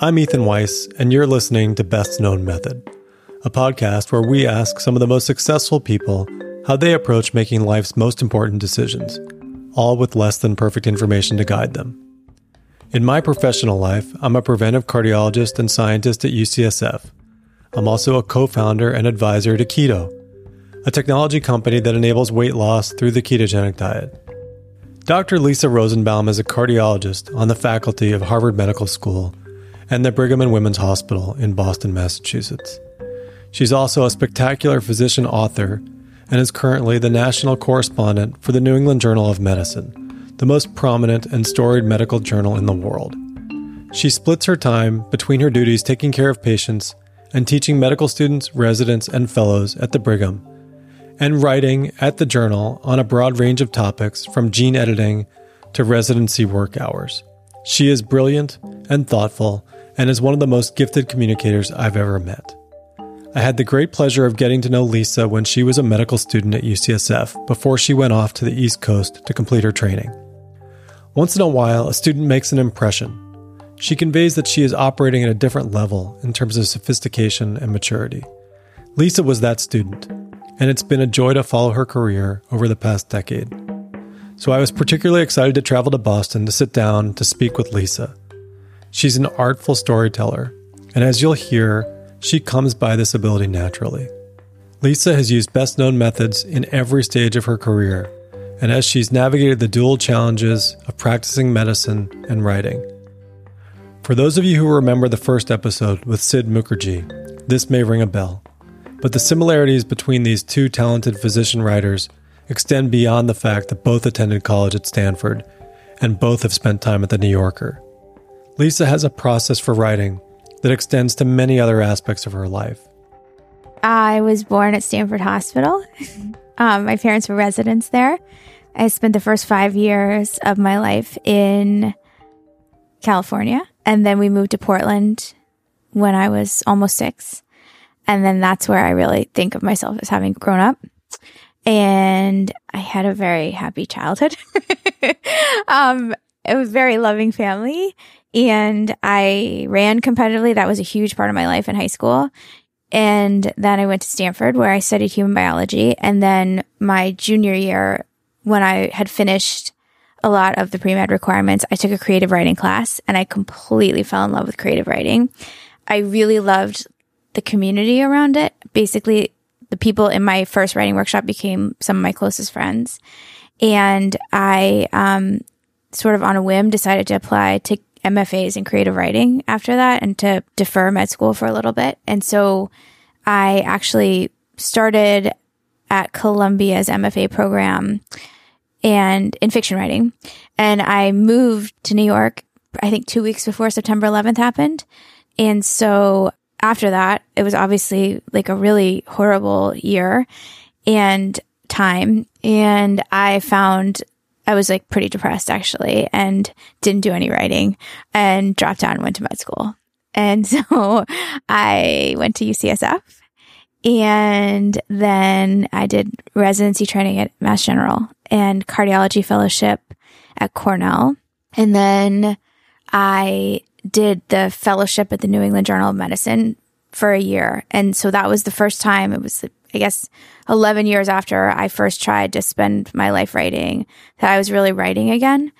I'm Ethan Weiss, and you're listening to Best Known Method, a podcast where we ask some of the most successful people how they approach making life's most important decisions, all with less than perfect information to guide them. In my professional life, I'm a preventive cardiologist and scientist at UCSF. I'm also a co founder and advisor to Keyto, a technology company that enables weight loss through the ketogenic diet. Dr. Lisa Rosenbaum is a cardiologist on the faculty of Harvard Medical School and the Brigham and Women's Hospital in Boston, Massachusetts. She's also a spectacular physician author and is currently the national correspondent for the New England Journal of Medicine, the most prominent and storied medical journal in the world. She splits her time between her duties taking care of patients and teaching medical students, residents, and fellows at the Brigham, and writing at the journal on a broad range of topics from gene editing to residency work hours. She is brilliant and thoughtful and is one of the most gifted communicators I've ever met. I had the great pleasure of getting to know Lisa when she was a medical student at UCSF before she went off to the East Coast to complete her training. Once in a while, a student makes an impression. She conveys that she is operating at a different level in terms of sophistication and maturity. Lisa was that student, and it's been a joy to follow her career over the past decade. So I was particularly excited to travel to Boston to sit down to speak with Lisa. She's an artful storyteller, and as you'll hear, she comes by this ability naturally. Lisa has used best known methods in every stage of her career, and as she's navigated the dual challenges of practicing medicine and writing. For those of you who remember the first episode with Sid Mukherjee, this may ring a bell. But the similarities between these two talented physician writers extend beyond the fact that both attended college at Stanford and both have spent time at the New Yorker. Lisa has a process for writing that extends to many other aspects of her life. I was born at Stanford Hospital. um, my parents were residents there. I spent the first five years of my life in California. And then we moved to Portland when I was almost six. And then that's where I really think of myself as having grown up. And I had a very happy childhood. um, it was very loving family and I ran competitively. That was a huge part of my life in high school. And then I went to Stanford where I studied human biology. And then my junior year, when I had finished a lot of the pre med requirements, I took a creative writing class and I completely fell in love with creative writing. I really loved the community around it. Basically, the people in my first writing workshop became some of my closest friends. And I, um, sort of on a whim decided to apply to MFAs in creative writing after that and to defer med school for a little bit. And so I actually started at Columbia's MFA program and in fiction writing. And I moved to New York, I think two weeks before September 11th happened. And so after that, it was obviously like a really horrible year and time. And I found I was like pretty depressed actually and didn't do any writing and dropped out and went to med school. And so I went to UCSF and then I did residency training at Mass General and cardiology fellowship at Cornell. And then I did the fellowship at the New England Journal of Medicine for a year. And so that was the first time it was I guess 11 years after I first tried to spend my life writing that I was really writing again.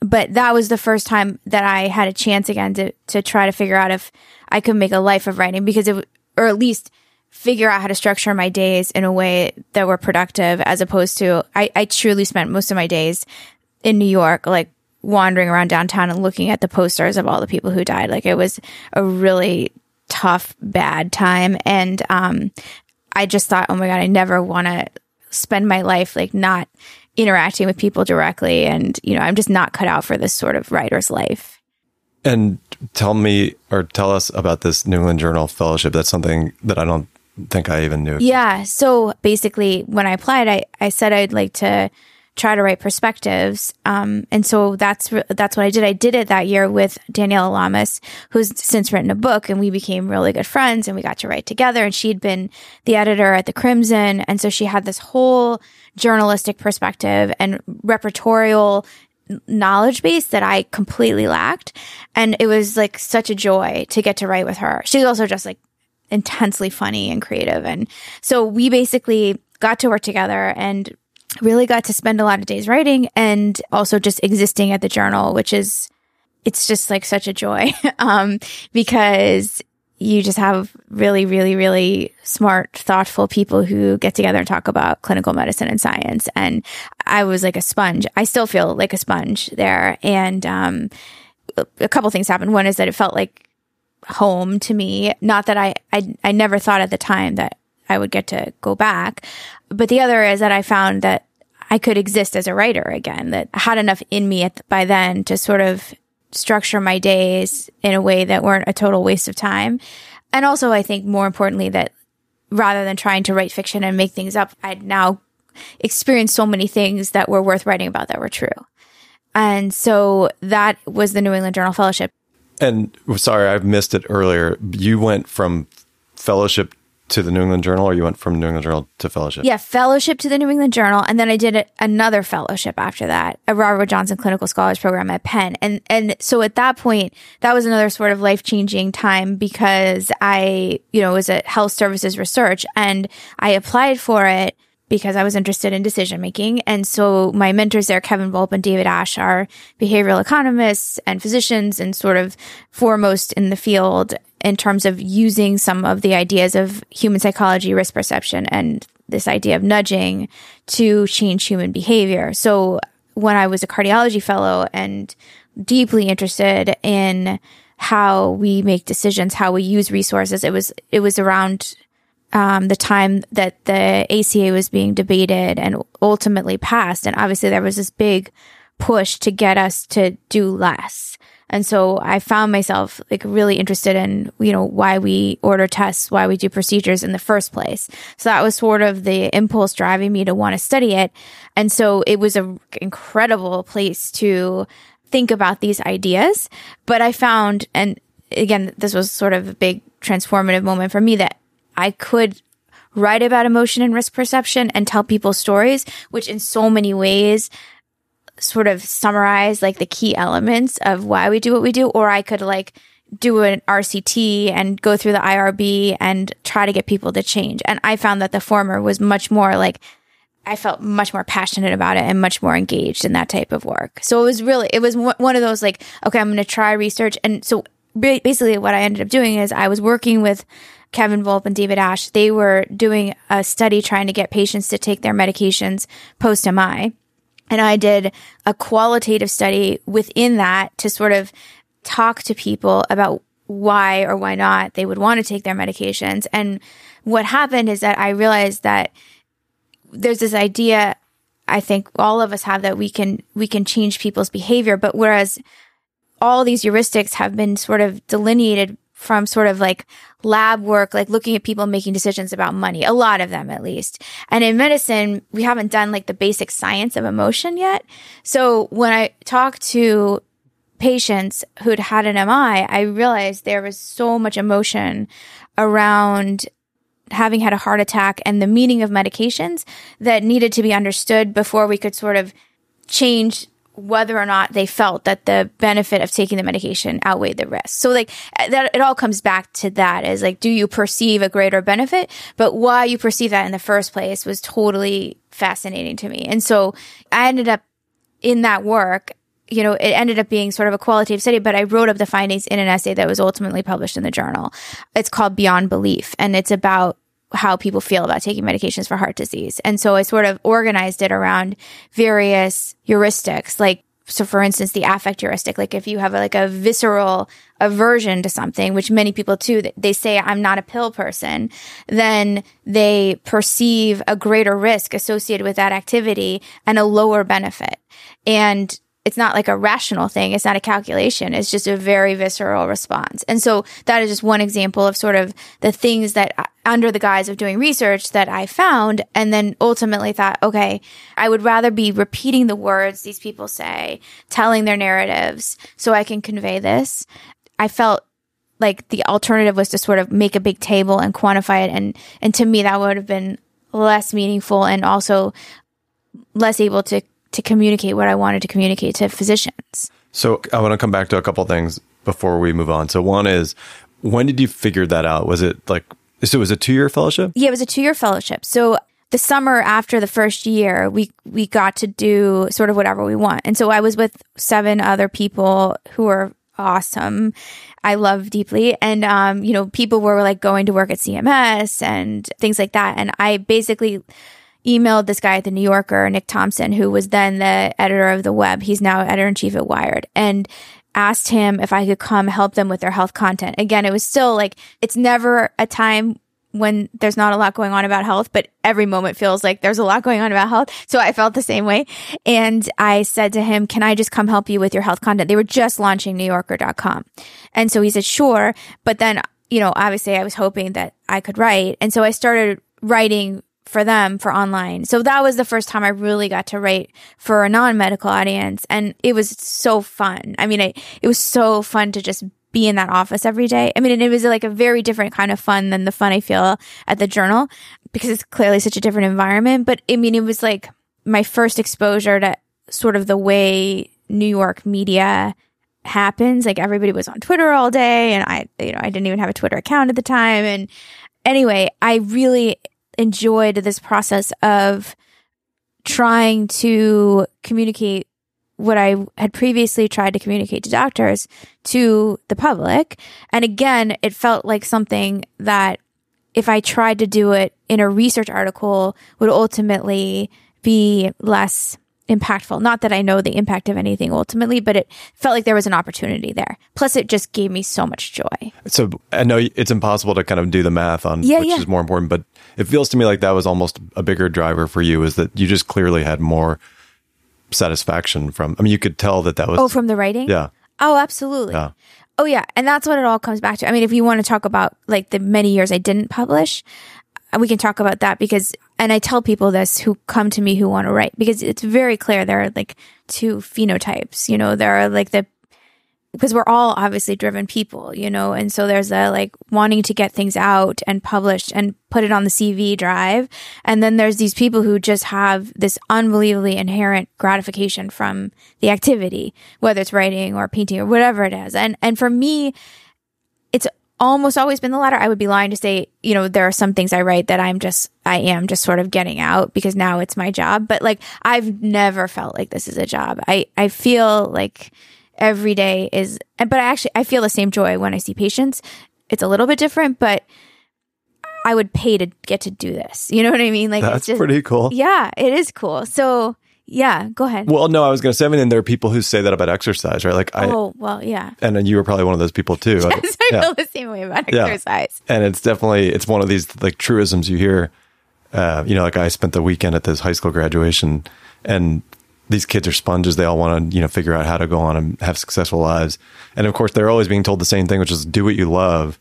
But that was the first time that I had a chance again to, to try to figure out if I could make a life of writing because it, or at least figure out how to structure my days in a way that were productive as opposed to, I, I truly spent most of my days in New York, like wandering around downtown and looking at the posters of all the people who died. Like it was a really tough, bad time. And um, I just thought, oh my God, I never want to spend my life like not interacting with people directly. And, you know, I'm just not cut out for this sort of writer's life. And tell me or tell us about this New England Journal Fellowship. That's something that I don't think I even knew. Yeah. So basically, when I applied, I, I said I'd like to try to write perspectives. Um, and so that's that's what I did. I did it that year with Daniela Lamas, who's since written a book, and we became really good friends, and we got to write together. And she'd been the editor at the Crimson, and so she had this whole journalistic perspective and repertorial knowledge base that I completely lacked. And it was like such a joy to get to write with her. She's also just like intensely funny and creative. And so we basically got to work together and really got to spend a lot of days writing and also just existing at the journal, which is, it's just like such a joy. um, because you just have really, really, really smart, thoughtful people who get together and talk about clinical medicine and science. And I was like a sponge. I still feel like a sponge there. And, um, a couple things happened. One is that it felt like home to me. Not that I, I, I never thought at the time that I would get to go back. But the other is that I found that I could exist as a writer again, that I had enough in me at, by then to sort of structure my days in a way that weren't a total waste of time. And also, I think more importantly, that rather than trying to write fiction and make things up, I'd now experienced so many things that were worth writing about that were true. And so that was the New England Journal Fellowship. And sorry, I've missed it earlier. You went from fellowship to the New England Journal, or you went from New England Journal to fellowship? Yeah, fellowship to the New England Journal, and then I did another fellowship after that, a Robert Johnson Clinical Scholars Program at Penn, and and so at that point, that was another sort of life changing time because I, you know, was at Health Services Research, and I applied for it because I was interested in decision making. And so my mentors there, Kevin Volpp and David Asch, are behavioral economists and physicians and sort of foremost in the field in terms of using some of the ideas of human psychology, risk perception, and this idea of nudging to change human behavior. So when I was a cardiology fellow and deeply interested in how we make decisions, how we use resources, it was, it was around um, the time that the ACA was being debated and ultimately passed. And obviously there was this big push to get us to do less. And so I found myself like really interested in, you know, why we order tests, why we do procedures in the first place. So that was sort of the impulse driving me to want to study it. And so it was an incredible place to think about these ideas. But I found, and again, this was sort of a big transformative moment for me that I could write about emotion and risk perception and tell people stories, which in so many ways sort of summarize like the key elements of why we do what we do, or I could like do an RCT and go through the IRB and try to get people to change. And I found that the former was much more like, I felt much more passionate about it and much more engaged in that type of work. So it was really, it was one of those like, okay, I'm going to try research. And so basically what I ended up doing is I was working with Kevin Volpp and David Asch, they were doing a study trying to get patients to take their medications post MI. And I did a qualitative study within that to sort of talk to people about why or why not they would want to take their medications. And what happened is that I realized that there's this idea I think all of us have that we can we can change people's behavior, but whereas all these heuristics have been sort of delineated from sort of like lab work, like looking at people making decisions about money, a lot of them at least. And in medicine, we haven't done like the basic science of emotion yet. So when I talk to patients who'd had an MI, I realized there was so much emotion around having had a heart attack and the meaning of medications that needed to be understood before we could sort of change whether or not they felt that the benefit of taking the medication outweighed the risk. So like that, it all comes back to that is like, do you perceive a greater benefit? But why you perceive that in the first place was totally fascinating to me. And so I ended up in that work, you know, it ended up being sort of a qualitative study, but I wrote up the findings in an essay that was ultimately published in the journal. It's called Beyond Belief and it's about how people feel about taking medications for heart disease. And so I sort of organized it around various heuristics, like so for instance, the affect heuristic, like if you have like a visceral aversion to something, which many people too, they say, I'm not a pill person, then they perceive a greater risk associated with that activity and a lower benefit. And it's not like a rational thing. It's not a calculation. It's just a very visceral response. And so that is just one example of sort of the things that uh, under the guise of doing research that I found and then ultimately thought, okay, I would rather be repeating the words these people say, telling their narratives so I can convey this. I felt like the alternative was to sort of make a big table and quantify it. And, and to me, that would have been less meaningful and also less able to to communicate what I wanted to communicate to physicians. So I want to come back to a couple things before we move on. So one is when did you figure that out? Was it like so it was a two year fellowship? Yeah, it was a two year fellowship. So the summer after the first year, we we got to do sort of whatever we want. And so I was with seven other people who were awesome. I love deeply. And um, you know, people were like going to work at CMS and things like that. And I basically emailed this guy at the New Yorker, Nick Thompson, who was then the editor of the web. He's now editor in chief at Wired. And asked him if I could come help them with their health content. Again, it was still like, it's never a time when there's not a lot going on about health, but every moment feels like there's a lot going on about health. So I felt the same way. And I said to him, can I just come help you with your health content? They were just launching newyorker.com. And so he said, sure. But then, you know, obviously I was hoping that I could write. And so I started writing for them for online. So that was the first time I really got to write for a non-medical audience and it was so fun. I mean, it, it was so fun to just be in that office every day. I mean, it was like a very different kind of fun than the fun I feel at the journal because it's clearly such a different environment. But I mean, it was like my first exposure to sort of the way New York media happens. Like everybody was on Twitter all day and I, you know, I didn't even have a Twitter account at the time. And anyway, I really enjoyed this process of trying to communicate what I had previously tried to communicate to doctors to the public. And again, it felt like something that if I tried to do it in a research article would ultimately be less impactful. Not that I know the impact of anything ultimately, but it felt like there was an opportunity there. Plus, it just gave me so much joy. So I know it's impossible to kind of do the math on yeah, which yeah. is more important, but it feels to me like that was almost a bigger driver for you is that you just clearly had more satisfaction from, I mean, you could tell that that was. Oh, from the writing? Yeah. Oh, absolutely. Yeah. Oh, yeah. And that's what it all comes back to. I mean, if you want to talk about like the many years I didn't publish, uh, we can talk about that because and I tell people this who come to me who want to write because it's very clear there are like two phenotypes, you know, there are like the because we're all obviously driven people, you know, and so there's a like wanting to get things out and published and put it on the CV drive. And then there's these people who just have this unbelievably inherent gratification from the activity, whether it's writing or painting or whatever it is. And, and for me, almost always been the latter. I would be lying to say, you know, there are some things I write that I'm just, I am just sort of getting out because now it's my job. But like, I've never felt like this is a job. I, I feel like every day is, but I actually, I feel the same joy when I see patients. It's a little bit different, but I would pay to get to do this. You know what I mean? Like, That's it's just, pretty cool. Yeah, it is cool. So, yeah, go ahead. Well, no, I was going to say, I mean, there are people who say that about exercise, right? Like, I, oh, well, yeah. and then you were probably one of those people too. Yes, I Yeah. feel the same way about Yeah. exercise. and it's definitely it's one of these like truisms you hear uh, you know like i spent the weekend at this high school graduation and these kids are sponges they all want to you know figure out how to go on and have successful lives and of course they're always being told the same thing which is do what you love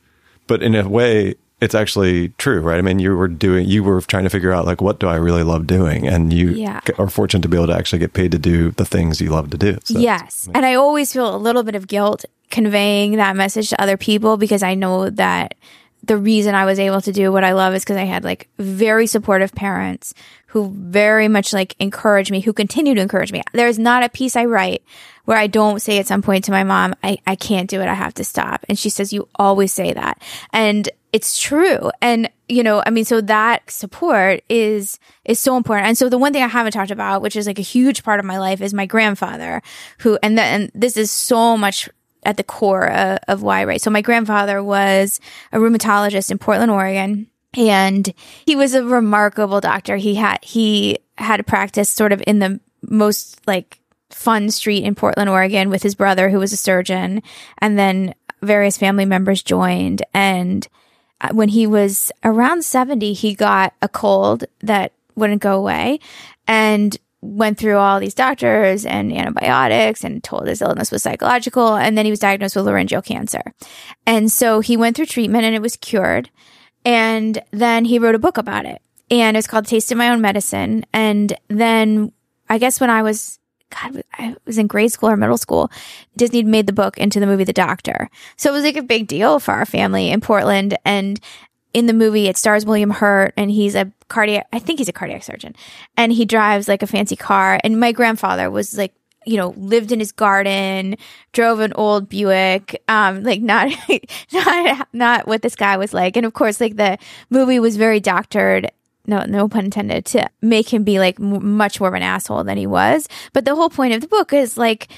but in a way it's actually true right i mean you were doing you were trying to figure out like what do i really love doing and you Yeah. are fortunate to be able to actually get paid to do the things you love to do so yes. And I always feel a little bit of guilt conveying that message to other people because I know that the reason I was able to do what I love is because I had like very supportive parents who very much like encourage me, who continue to encourage me. There's not a piece I write where I don't say at some point to my mom, I, I can't do it. I have to stop. And she says, you always say that. And it's true. And, you know, I mean, so that support is, is so important. And so the one thing I haven't talked about, which is like a huge part of my life is my grandfather who, and then, this is so much at the core of why write. So my grandfather was a rheumatologist in Portland, Oregon, and he was a remarkable doctor. He had he had a practice sort of in the most like fun street in Portland, Oregon, with his brother who was a surgeon, and then various family members joined. And Uh, when he was around seventy, he got a cold that wouldn't go away, and went through all these doctors and antibiotics and told his illness was psychological. And then he was diagnosed with laryngeal cancer. And so he went through treatment and it was cured. And then he wrote a book about it. And it's called Taste of My Own Medicine. And then I guess when I was, God, I was in grade school or middle school, Disney made the book into the movie The Doctor. So it was like a big deal for our family in Portland. And in the movie, it stars William Hurt, and he's a cardiac. I think he's a cardiac surgeon, and he drives like a fancy car. And my grandfather was like you know, lived in his garden, drove an old Buick, um, like not, not, not what this guy was like. And of course, like the movie was very doctored. No, no pun intended to make him be like m- much more of an asshole than he was. But the whole point of the book is like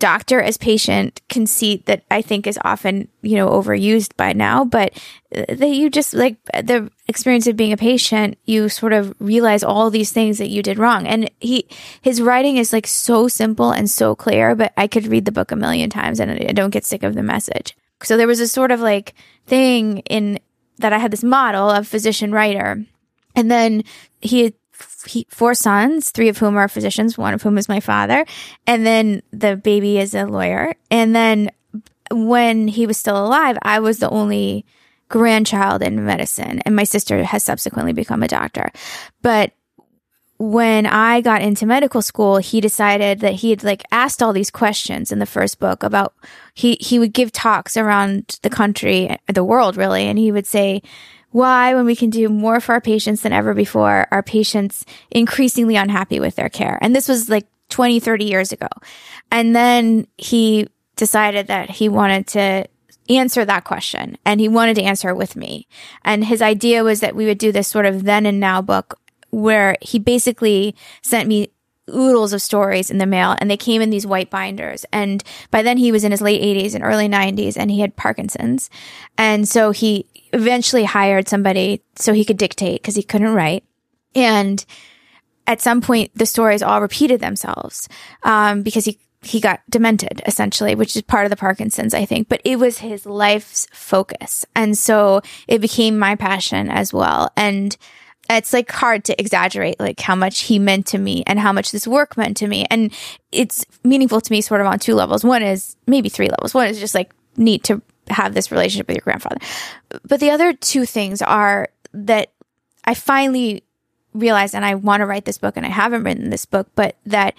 doctor as patient conceit that I think is often, you know, overused by now, but uh, that you just like the experience of being a patient, you sort of realize all these things that you did wrong. And he, his writing is like so simple and so clear, but I could read the book a million times and I don't get sick of the message. So there was a sort of like thing in that I had this model of physician writer. And then he had he, four sons, three of whom are physicians, one of whom is my father. And then the baby is a lawyer. And then when he was still alive, I was the only grandchild in medicine. And my sister has subsequently become a doctor. But when I got into medical school, he decided that he had like asked all these questions in the first book about he he would give talks around the country, the world really, and he would say, why, when we can do more for our patients than ever before, are patients increasingly unhappy with their care? And this was like 20, 30 years ago. And then he decided that he wanted to answer that question and he wanted to answer it with me. And his idea was that we would do this sort of then and now book where he basically sent me oodles of stories in the mail and they came in these white binders. And by then he was in his late 80s and early 90s and he had Parkinson's. And so he eventually hired somebody so he could dictate because he couldn't write. And at some point, the stories all repeated themselves um, because he he got demented essentially, which is part of the Parkinson's, I think. But it was his life's focus, and so it became my passion as well. And it's like hard to exaggerate like how much he meant to me and how much this work meant to me. And it's meaningful to me sort of on two levels. One is maybe three levels. One is just like neat to have this relationship with your grandfather. But the other two things are that I finally realized, and I want to write this book, and I haven't written this book, but that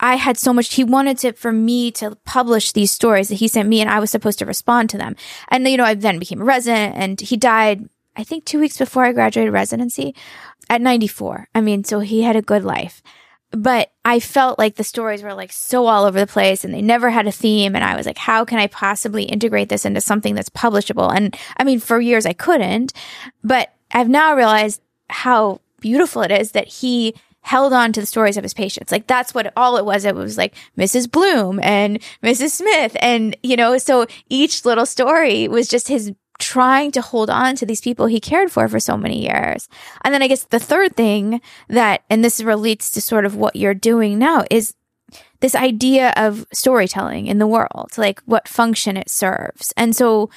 I had so much, he wanted to, for me to publish these stories that he sent me, and I was supposed to respond to them. And, you know, I then became a resident, and he died, I think, two weeks before I graduated residency at 94. I mean, so he had a good life but I felt like the stories were like so all over the place and they never had a theme. And I was like, how can I possibly integrate this into something that's publishable? And I mean, for years I couldn't, but I've now realized how beautiful it is that he held on to the stories of his patients. Like that's what all it was. It was like Mrs. Bloom and Mrs. Smith. And, you know, so each little story was just his trying to hold on to these people he cared for for so many years. And then I guess the third thing that, and this relates to sort of what you're doing now is this idea of storytelling in the world, like what function it serves. And so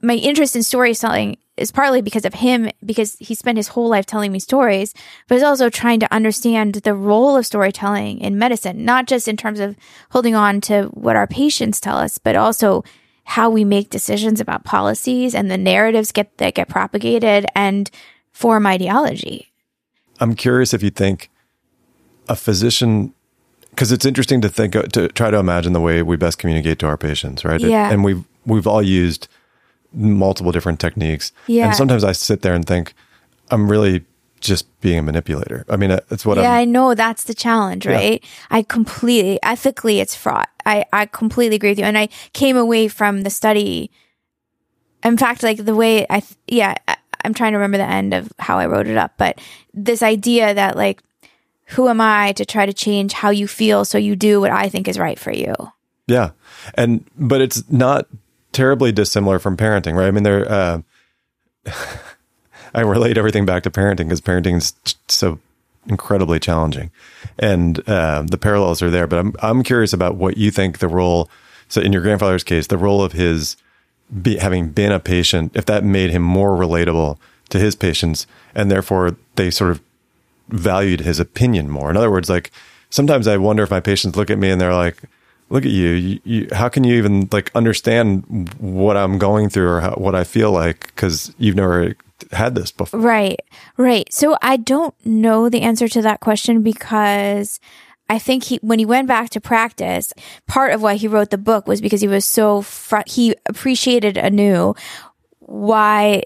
my interest in storytelling is partly because of him, because he spent his whole life telling me stories, but it's also trying to understand the role of storytelling in medicine, not just in terms of holding on to what our patients tell us, but also how we make decisions about policies and the narratives get that get propagated and form ideology. I'm curious if you think a physician because it's interesting to think to try to imagine the way we best communicate to our patients, right? Yeah. and we've we've all used multiple different techniques. Yeah. And sometimes I sit there and think I'm really just being a manipulator. I mean, that's what yeah, I'm, i know that's the challenge, right? Yeah. I completely, ethically, it's fraught. I, I completely agree with you. And I came away from the study. In fact, like the way I, yeah, I, I'm trying to remember the end of how I wrote it up, but this idea that like, who am I to try to change how you feel so you do what I think is right for you? Yeah. And, but it's not terribly dissimilar from parenting, right? I mean, there, uh, I relate everything back to parenting because parenting is so incredibly challenging, and uh, the parallels are there. But I'm I'm curious about what you think the role. So in your grandfather's case, the role of his be, having been a patient, if that made him more relatable to his patients, and therefore they sort of valued his opinion more. In other words, like sometimes I wonder if my patients look at me and they're like, "Look at you! you, you how can you even like understand what I'm going through or how, what I feel like because you've never had this before. Right, right. So I don't know the answer to that question because I think he, when he went back to practice, part of why he wrote the book was because he was so, fr- he appreciated anew why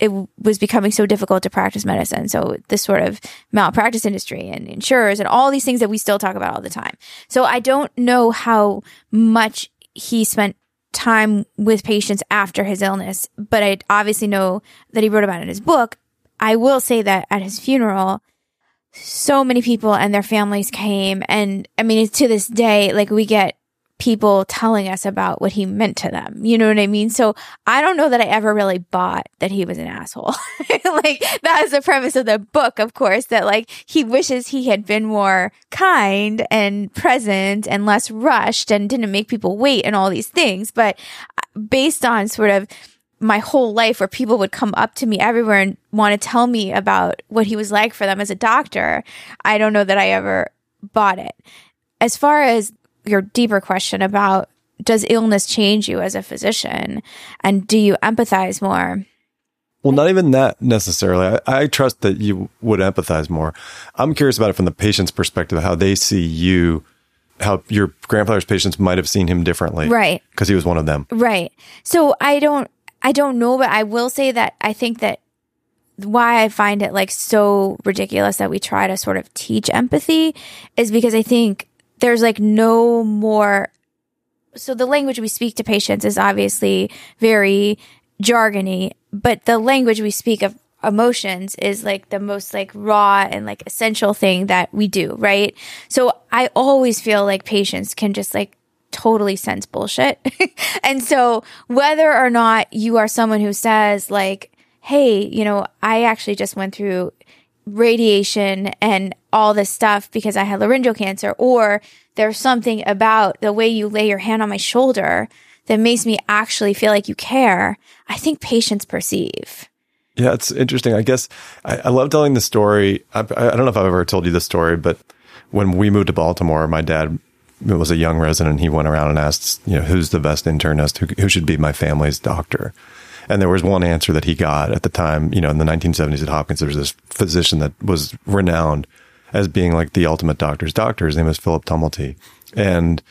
it was becoming so difficult to practice medicine. So this sort of malpractice industry and insurers and all these things that we still talk about all the time. So I don't know how much he spent time with patients after his illness, but I obviously know that he wrote about it in his book. I will say that at his funeral, so many people and their families came. And I mean, to this day, like we get people telling us about what he meant to them. You know what I mean? So I don't know that I ever really bought that he was an asshole. like that is the premise of the book, of course, that like he wishes he had been more kind and present and less rushed and didn't make people wait and all these things. But uh, based on sort of my whole life where people would come up to me everywhere and want to tell me about what he was like for them as a doctor, I don't know that I ever bought it. As far as your deeper question about does illness change you as a physician and do you empathize more? Well, not even that necessarily. I, I, trust that you would empathize more. I'm curious about it from the patient's perspective, how they see you, how your grandfather's patients might have seen him differently. Right. Because he was one of them. Right. So I don't, I don't know, but I will say that I think that why I find it like so ridiculous that we try to sort of teach empathy is because I think there's like no more. So the language we speak to patients is obviously very jargony, but the language we speak of emotions is like the most like raw and like essential thing that we do, right? So I always feel like patients can just like totally sense bullshit. and so whether or not you are someone who says like, Hey, you know, I actually just went through radiation and all this stuff because I had laryngeal cancer, or there's something about the way you lay your hand on my shoulder that makes me actually feel like you care. I think patients perceive. Yeah, it's interesting. I guess I, I love telling the story. I, I, don't know if I've ever told you this story, but when we moved to Baltimore, my dad was a young resident. He went around and asked, you know, who's the best internist? Who, who should be my family's doctor? And there was one answer that he got at the time, you know, in the 1970s at Hopkins, there was this physician that was renowned as being like the ultimate doctor's doctor. His name was Philip Tumulty. And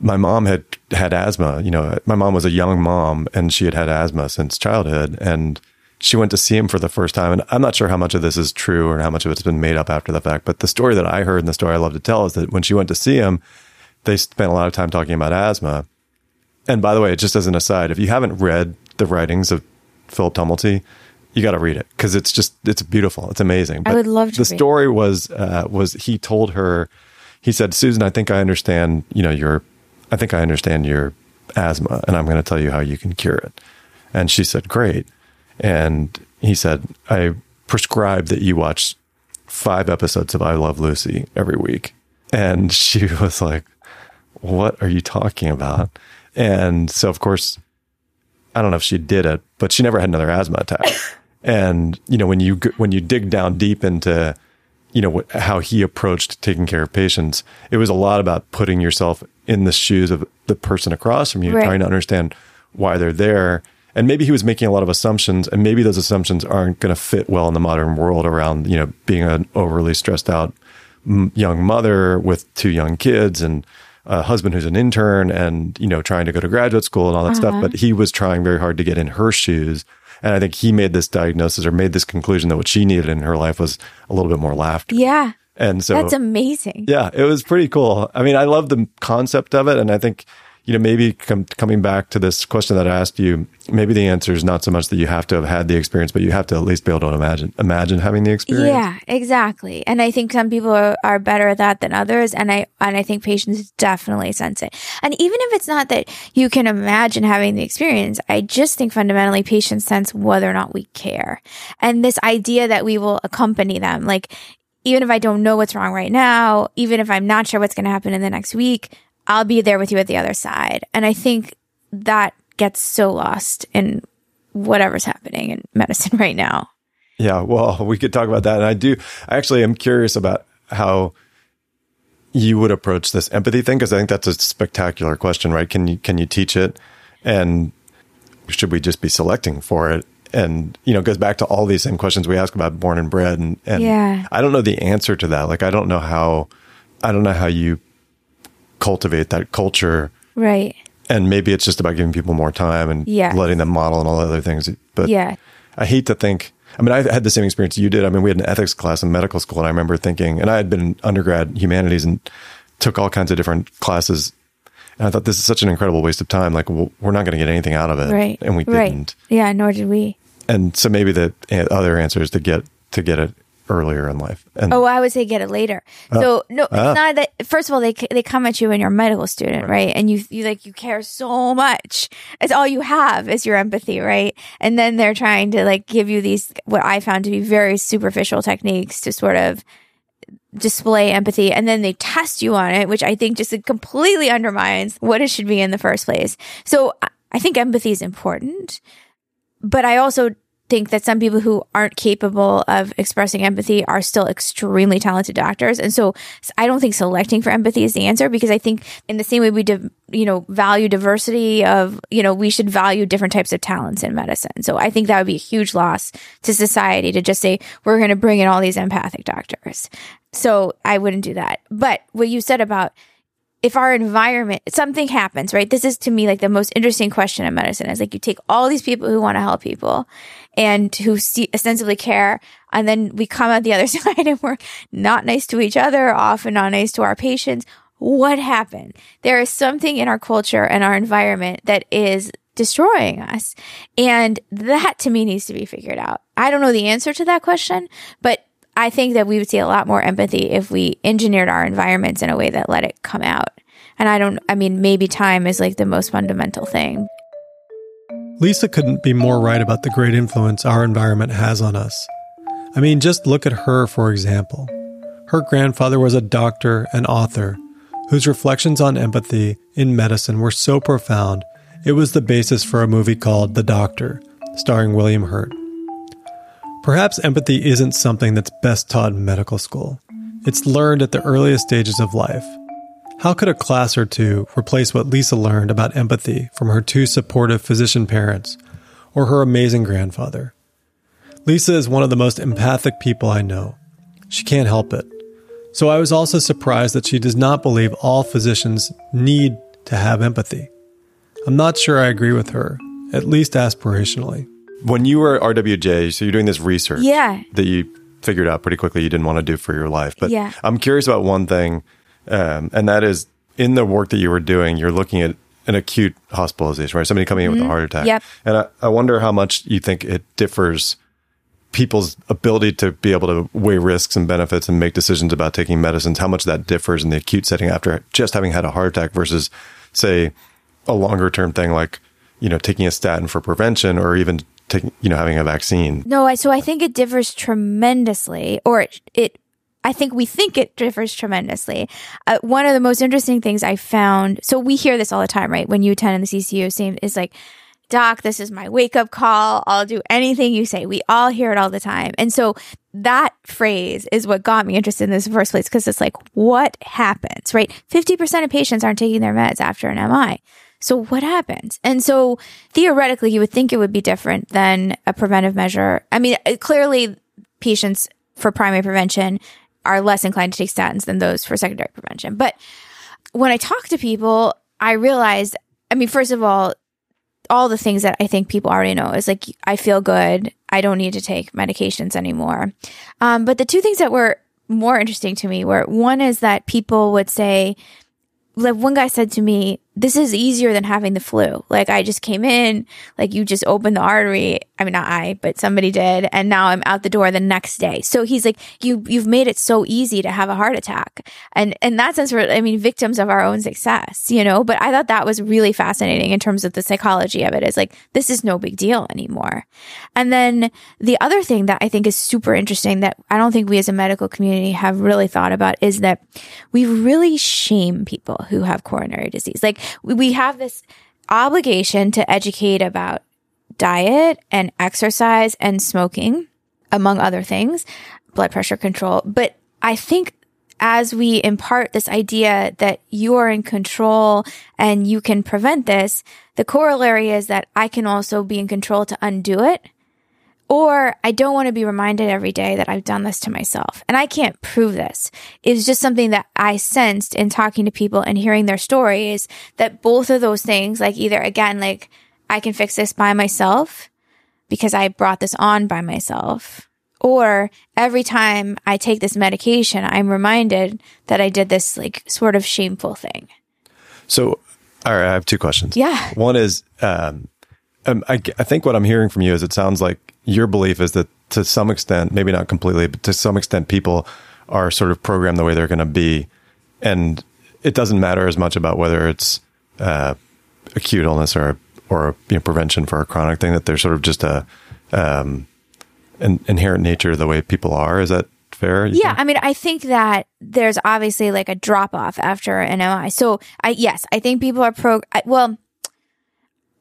my mom had had asthma. You know, my mom was a young mom and she had had asthma since childhood. And she went to see him for the first time. And I'm not sure how much of this is true or how much of it's been made up after the fact. But the story that I heard and the story I love to tell is that when she went to see him, they spent a lot of time talking about asthma. And by the way, just as an aside, if you haven't read the writings of Philip Tumulty, you got to read it because it's just it's beautiful. It's amazing. But I would love to. The story was uh, was he told her, he said, Susan, I think I understand. You know your, I think I understand your asthma, and I'm going to tell you how you can cure it. And she said, great. And he said, I prescribe that you watch five episodes of I Love Lucy every week. And she was like, what are you talking about? And so, of course, I don't know if she did it, but she never had another asthma attack. and you know, when you when you dig down deep into you know how he approached taking care of patients, it was a lot about putting yourself in the shoes of the person across from you, right. trying to understand why they're there. And maybe he was making a lot of assumptions, and maybe those assumptions aren't going to fit well in the modern world around you know being an overly stressed out young mother with two young kids and a husband who's an intern and, you know, trying to go to graduate school and all that uh-huh. stuff. But he was trying very hard to get in her shoes. And I think he made this diagnosis or made this conclusion that what she needed in her life was a little bit more laughter. Yeah. And so that's amazing. Yeah, it was pretty cool. I mean, I love the concept of it. And I think you know, maybe com- coming back to this question that I asked you, maybe the answer is not so much that you have to have had the experience, but you have to at least be able to imagine imagine having the experience. Yeah, exactly. And I think some people are, are better at that than others, and I and I think patients definitely sense it. And even if it's not that you can imagine having the experience, I just think fundamentally patients sense whether or not we care, and this idea that we will accompany them, like. Even if I don't know what's wrong right now, even if I'm not sure what's going to happen in the next week, I'll be there with you at the other side. And I think that gets so lost in whatever's happening in medicine right now. Yeah, well, we could talk about that. And I do, I actually am curious about how you would approach this empathy thing because I think that's a spectacular question, right? Can you can you teach it, and should we just be selecting for it? And you know, it goes back to all these same questions we ask about born and bred, and, and yeah. I don't know the answer to that. Like, I don't know how, I don't know how you cultivate that culture. Right. And maybe it's just about giving people more time and yes. letting them model and all the other things. But yeah. I hate to think. I mean, I had the same experience you did. I mean, we had an ethics class in medical school, and I remember thinking, and I had been in undergrad humanities and took all kinds of different classes. And I thought this is such an incredible waste of time. Like, well, we're not going to get anything out of it, Right. And we Right. didn't. Yeah, nor did we. And so maybe the other answer is to get to get it earlier in life. And Oh, I would say get it later. So no, it's Ah. not that. First of all, they they come at you when you're a medical student, right? And you you like you care so much. It's all you have is your empathy, right? And then they're trying to like give you these what I found to be very superficial techniques to sort of display empathy and then they test you on it which i think just completely undermines what it should be in the first place so i think empathy is important but I also think that some people who aren't capable of expressing empathy are still extremely talented doctors. And so I don't think selecting for empathy is the answer because I think in the same way we, you know, value diversity of, you know, we should value different types of talents in medicine. So I think that would be a huge loss to society to just say, we're going to bring in all these empathic doctors. So I wouldn't do that. But what you said about if our environment something happens right this is to me like the most interesting question in medicine is like you take all these people who want to help people and who ostensibly care. And then we come out the other side and we're not nice to each other often not nice to our patients. What happened? There is something in our culture and our environment that is destroying us. And that to me needs to be figured out. I don't know the answer to that question but I think that we would see a lot more empathy if we engineered our environments in a way that let it come out. And I don't, I mean, maybe time is like the most fundamental thing. Lisa couldn't be more right about the great influence our environment has on us. I mean, just look at her, for example. Her grandfather was a doctor and author whose reflections on empathy in medicine were so profound, it was the basis for a movie called The Doctor, starring William Hurt. Perhaps empathy isn't something that's best taught in medical school. It's learned at the earliest stages of life. How could a class or two replace what Lisa learned about empathy from her two supportive physician parents or her amazing grandfather? Lisa is one of the most empathic people I know. She can't help it. So I was also surprised that she does not believe all physicians need to have empathy. I'm not sure I agree with her, at least aspirationally. When you were at RWJ, so you're doing this research Yeah. that you figured out pretty quickly you didn't want to do for your life. But Yeah. I'm curious about one thing, um, and that is in the work that you were doing, you're looking at an acute hospitalization, right? Somebody coming in with a heart attack. Mm-hmm. Yep. And I, I wonder how much you think it differs people's ability to be able to weigh risks and benefits and make decisions about taking medicines, how much that differs in the acute setting after just having had a heart attack versus, say, a longer term thing like, you know, taking a statin for prevention or even taking, you know, having a vaccine. No, I, so I think it differs tremendously, or it, it I think we think it differs tremendously. Uh, one of the most interesting things I found, so we hear this all the time, right? When you attend in the CCU, same is like, Doc, this is my wake up call. I'll do anything you say. We all hear it all the time. And so that phrase is what got me interested in this first place because it's like, what happens, right? 50% of patients aren't taking their meds after an MI. So what happens? And so theoretically, you would think it would be different than a preventive measure. I mean, clearly patients for primary prevention are less inclined to take statins than those for secondary prevention. But when I talk to people, I realized, I mean, first of all, all the things that I think people already know is like, I feel good. I don't need to take medications anymore. Um, but the two things that were more interesting to me were one is that people would say, like one guy said to me, this is easier than having the flu. Like I just came in, like you just opened the artery. I mean, not I, but somebody did. And now I'm out the door the next day. So he's like, you, you've made it so easy to have a heart attack. And in that sense, we're, I mean, victims of our own success, you know, but I thought that was really fascinating in terms of the psychology of it is like, this is no big deal anymore. And then the other thing that I think is super interesting that I don't think we as a medical community have really thought about is that we really shame people who have coronary disease. Like we- have this obligation to educate about diet and exercise and smoking, among other things, blood pressure control. But I think as we impart this idea that you are in control and you can prevent this, the corollary is that I can also be in control to undo it. Or I don't want to be reminded every day that I've done this to myself. And I can't prove this. It's just something that I sensed in talking to people and hearing their stories that both of those things, like either again, like I can fix this by myself because I brought this on by myself. Or every time I take this medication, I'm reminded that I did this like sort of shameful thing. So, all right, I have two questions. Yeah. One is, um, um, I, I think what I'm hearing from you is it sounds like your belief is that to some extent, maybe not completely, but to some extent, people are sort of programmed the way they're going to be. And it doesn't matter as much about whether it's uh, acute illness or or you know, prevention for a chronic thing. That there's sort of just a um, an inherent nature of the way people are. Is that fair? Yeah, think? I mean, I think that there's obviously like a drop off after an MI. So I yes, I think people are pro. I, well,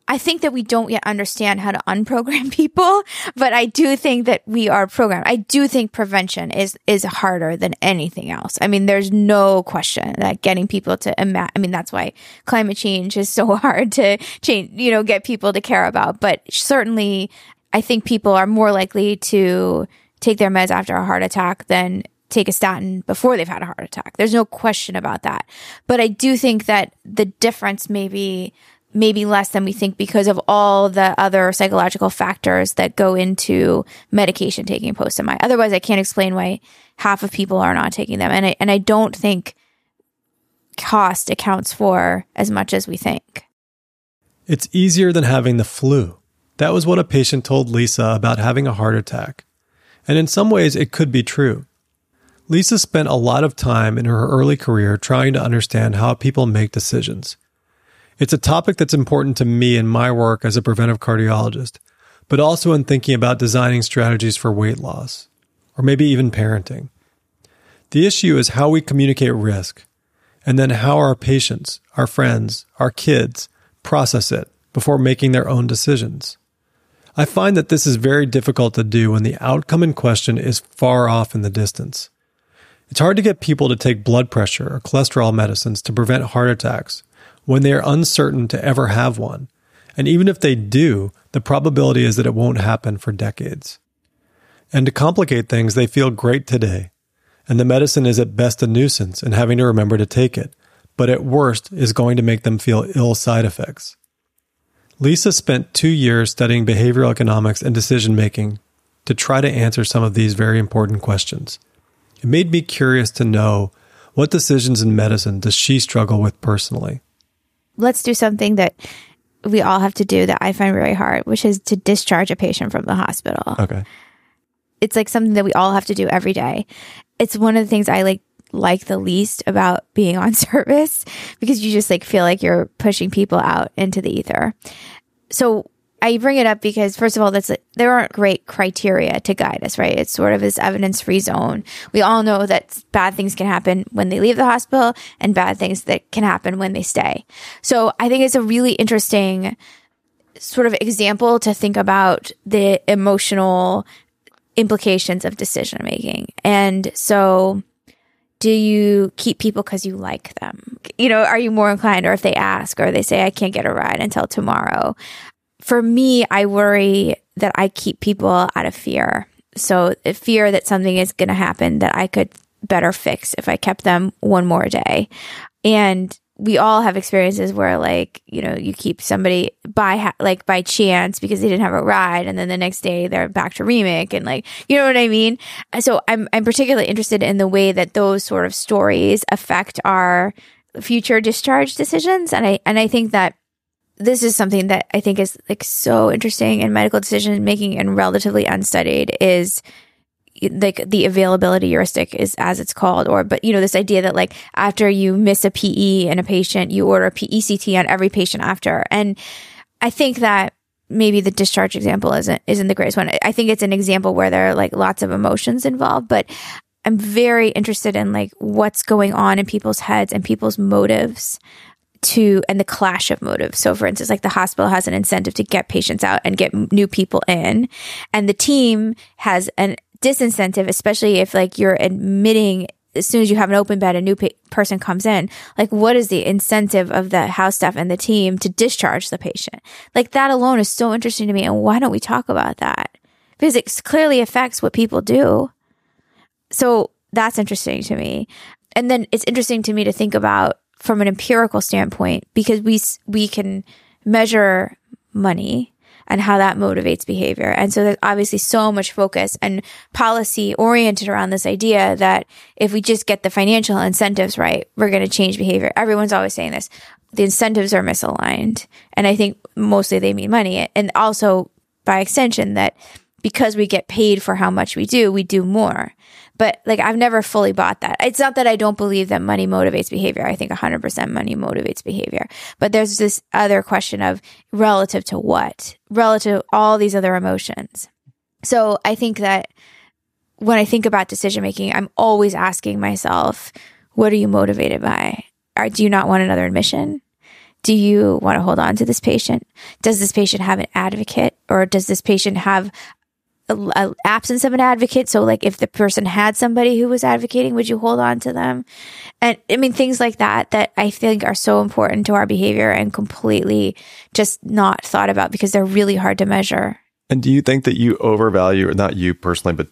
I think that we don't yet understand how to unprogram people, but I do think that we are programmed. I do think prevention is is harder than anything else. I mean, there's no question that getting people to imagine. I mean, that's why climate change is so hard to change. You know, get people to care about. But certainly, I think people are more likely to take their meds after a heart attack than take a statin before they've had a heart attack. There's no question about that. But I do think that the difference may be maybe less than we think because of all the other psychological factors that go into medication taking post MI. Otherwise, I can't explain why half of people are not taking them. And I, and I don't think cost accounts for as much as we think. It's easier than having the flu. That was what a patient told Lisa about having a heart attack. And in some ways, it could be true. Lisa spent a lot of time in her early career trying to understand how people make decisions. It's a topic that's important to me in my work as a preventive cardiologist, but also in thinking about designing strategies for weight loss, or maybe even parenting. The issue is how we communicate risk, and then how our patients, our friends, our kids process it before making their own decisions. I find that this is very difficult to do when the outcome in question is far off in the distance. It's hard to get people to take blood pressure or cholesterol medicines to prevent heart attacks when they are uncertain to ever have one. And even if they do, the probability is that it won't happen for decades. And to complicate things, they feel great today. And the medicine is at best a nuisance and having to remember to take it, but at worst is going to make them feel ill side effects. Lisa spent two years studying behavioral economics and decision making to try to answer some of these very important questions. It made me curious to know what decisions in medicine does she struggle with personally let's do something that we all have to do that I find very hard, which is to discharge a patient from the hospital. Okay. It's like something that we all have to do every day. It's one of the things I like like the least about being on service because you just like feel like you're pushing people out into the ether. So I bring it up because first of all, that's there aren't great criteria to guide us, right? It's sort of this evidence free zone. We all know that bad things can happen when they leave the hospital and bad things that can happen when they stay. So I think it's a really interesting sort of example to think about the emotional implications of decision making. And so do you keep people because you like them? You know, are you more inclined, or if they ask, or they say, I can't get a ride until tomorrow? For me, I worry that I keep people out of fear. So fear that something is going to happen that I could better fix if I kept them one more day. And we all have experiences where like, you know, you keep somebody by like by chance because they didn't have a ride and then the next day they're back to remake and like, you know what I mean? So I'm I'm particularly interested in the way that those sort of stories affect our future discharge decisions and I and I think that this is something that I think is like so interesting in medical decision making and relatively unstudied is like the availability heuristic is as it's called or but you know this idea that like after you miss a PE in a patient you order a PECT on every patient after and I think that maybe the discharge example isn't isn't the greatest one. I think it's an example where there are like lots of emotions involved, but I'm very interested in like what's going on in people's heads and people's motives to and the clash of motives. So for instance, like the hospital has an incentive to get patients out and get new people in and the team has a disincentive, especially if like you're admitting as soon as you have an open bed, a new pa- person comes in. Like, what is the incentive of the house staff and the team to discharge the patient? Like, that alone is so interesting to me. And why don't we talk about that? Because it clearly affects what people do. So that's interesting to me. And then it's interesting to me to think about from an empirical standpoint because we we can measure money and how that motivates behavior. And so there's obviously so much focus and policy oriented around this idea that if we just get the financial incentives right, we're going to change behavior. Everyone's always saying this. The incentives are misaligned. And I think mostly they mean money. And also by extension that because we get paid for how much we do, we do more. But like, I've never fully bought that. It's not that I don't believe that money motivates behavior. I think 100% money motivates behavior. But there's this other question of relative to what? Relative to all these other emotions. So I think that when I think about decision making, I'm always asking myself, what are you motivated by? Or do you not want another admission? Do you want to hold on to this patient? Does this patient have an advocate or does this patient have a, absence of an advocate. So like if the person had somebody who was advocating, would you hold on to them? And I mean, things like that, that I think are so important to our behavior and completely just not thought about because they're really hard to measure. And do you think that you overvalue, or not you personally, but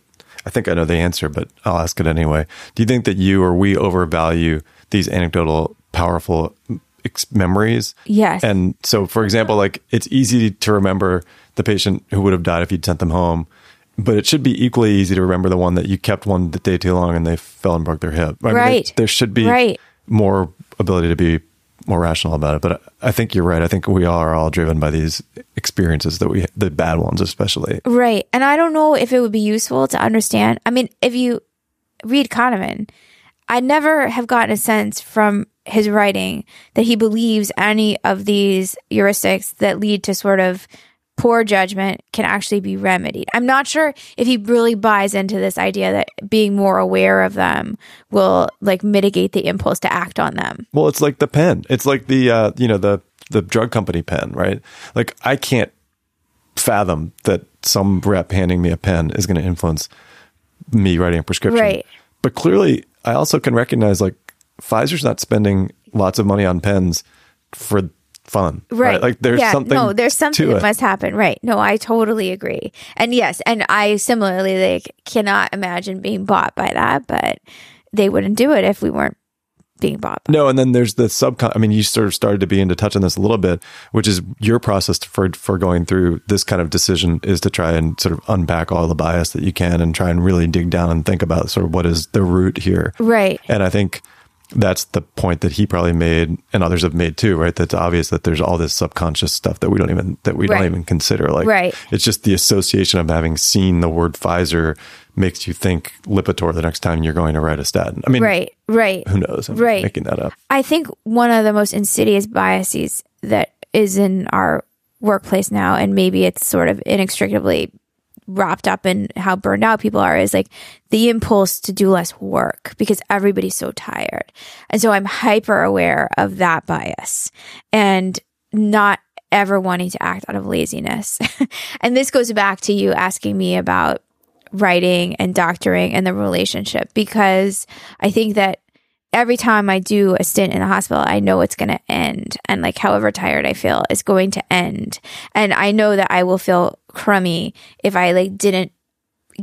I think I know the answer, but I'll ask it anyway. Do you think that you or we overvalue these anecdotal, powerful memories? Yes. And so, for example, like it's easy to remember the patient who would have died if you'd sent them home but it should be equally easy to remember the one that you kept one day too long and they fell and broke their hip. I right. Mean, there, there, should be right. more ability to be more rational about it. But I think you're right. I think we are all driven by these experiences that we, the bad ones especially. Right. And I don't know if it would be useful to understand. I mean, if you read Kahneman, I never have gotten a sense from his writing that he believes any of these heuristics that lead to sort of poor judgment can actually be remedied. I'm not sure if he really buys into this idea that being more aware of them will like mitigate the impulse to act on them. Well, it's like the pen. It's like the uh, you know the the drug company pen, right? Like I can't fathom that some rep handing me a pen is going to influence me writing a prescription. Right. But clearly, I also can recognize like Pfizer's not spending lots of money on pens for fun. Right. right. Like there's yeah, something. No, there's something that it. must happen. Right. No, I totally agree. And yes, and I similarly like cannot imagine being bought by that, but they wouldn't do it if we weren't being bought. By. No, and then there's the subcon. I mean, you sort of started to be into touch on this a little bit, which is your process for for going through this kind of decision is to try and sort of unpack all the bias that you can and try and really dig down and think about sort of what is the root here. Right. And I think that's the point that he probably made and others have made too, right? That's obvious that there's all this subconscious stuff that we don't even that we right. don't even consider. Like right. it's just the association of having seen the word Pfizer makes you think Lipitor the next time you're going to write a statin. I mean Right, right. Who knows? I'm right. making that up. I think one of the most insidious biases that is in our workplace now, and maybe it's sort of inextricably wrapped up in how burned out people are is like the impulse to do less work because everybody's so tired. And so I'm hyper aware of that bias and not ever wanting to act out of laziness. and this goes back to you asking me about writing and doctoring and the relationship because I think that every time I do a stint in the hospital, I know it's going to end. And like, however tired I feel, it's going to end. And I know that I will feel crummy if I like didn't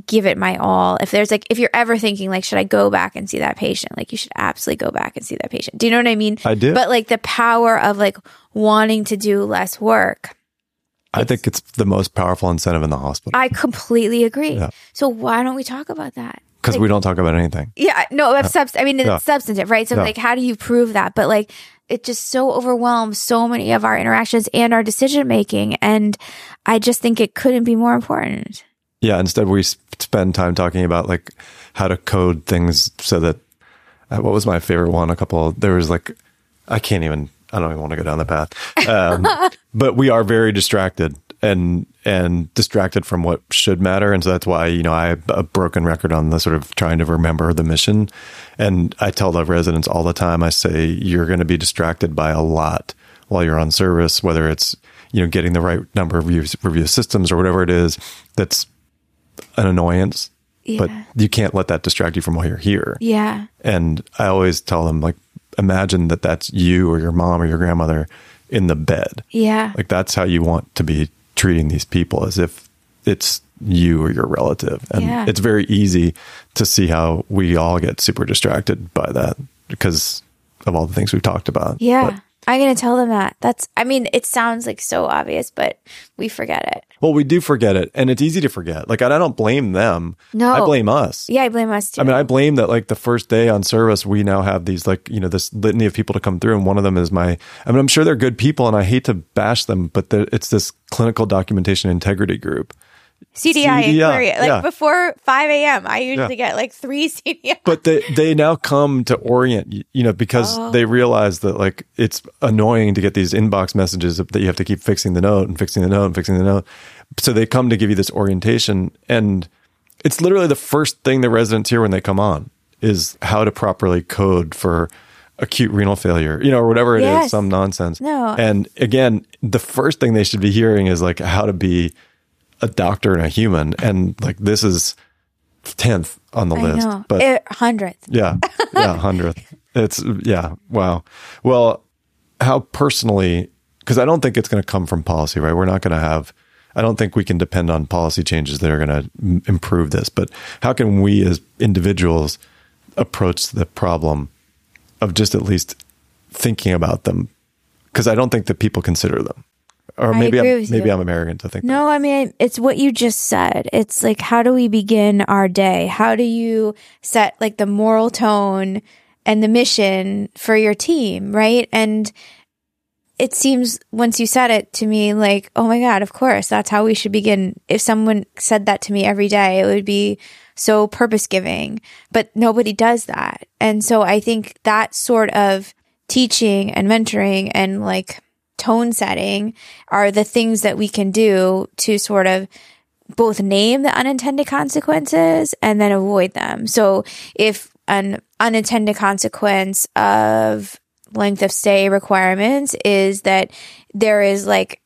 give it my all. If there's like, if you're ever thinking like, should I go back and see that patient? Like, you should absolutely go back and see that patient. Do you know what I mean? I do. But like the power of like wanting to do less work. I think it's the most powerful incentive in the hospital. I completely agree. Yeah. So why don't we talk about that? because like, we don't talk about anything. Yeah, no, subs- I mean, it's yeah. substantive, right? So, yeah. like, how do you prove that? But like, it just so overwhelms so many of our interactions and our decision making, and I just think it couldn't be more important. Yeah. Instead, we spend time talking about like how to code things so that. Uh, what was my favorite one? A couple. There was like, I can't even. I don't even want to go down the path. Um, but we are very distracted and and distracted from what should matter. And so that's why, you know, I have a broken record on the sort of trying to remember the mission. And I tell the residents all the time, I say, you're going to be distracted by a lot while you're on service, whether it's, you know, getting the right number of review, review systems or whatever it is that's an annoyance. Yeah. But you can't let that distract you from why you're here. Yeah. And I always tell them, like, imagine that that's you or your mom or your grandmother in the bed. Yeah. Like, that's how you want to be treating these people as if it's you or your relative. And yeah. it's very easy to see how we all get super distracted by that because of all the things we've talked about. Yeah. But I'm going to tell them that. That's, I mean, it sounds like so obvious, but we forget it. Well, we do forget it, and it's easy to forget. Like, I don't blame them. No. I blame us. Yeah, I blame us too. I mean, I blame that. Like the first day on service, we now have these like you know this litany of people to come through, and one of them is my. I mean, I'm sure they're good people, and I hate to bash them, but it's this clinical documentation integrity group. CDI, CDI, inquiry. Like yeah. before 5 a.m., I usually get like three CDI. But they they now come to orient you, know, because Oh. they realize that like it's annoying to get these inbox messages that you have to keep fixing the note and fixing the note and fixing the note. So they come to give you this orientation, and it's literally the first thing the residents hear when they come on is how to properly code for acute renal failure, you know, or whatever it is, Yes. some nonsense. No. And again, the first thing they should be hearing is like how to be a doctor and a human, and like this is tenth on the I list. know. But Eh, hundredth. yeah. Yeah. Hundredth. It's, yeah. Wow. Well, how personally, because I don't think it's going to come from policy, right? We're not going to have, I don't think we can depend on policy changes that are going to improve this. But how can we as individuals approach the problem of just at least thinking about them? Because I don't think that people consider them. Or maybe I'm, maybe. I'm American to think that. No, I mean, it's what you just said. It's like, how do we begin our day? How do you set like the moral tone and the mission for your team? Right. And it seems once you said it to me, like, oh my God, of course, that's how we should begin. If someone said that to me every day, it would be so purpose giving, but nobody does that. And so I think that sort of teaching and mentoring and like tone setting are the things that we can do to sort of both name the unintended consequences and then avoid them. So if an unintended consequence of length of stay requirements is that there is like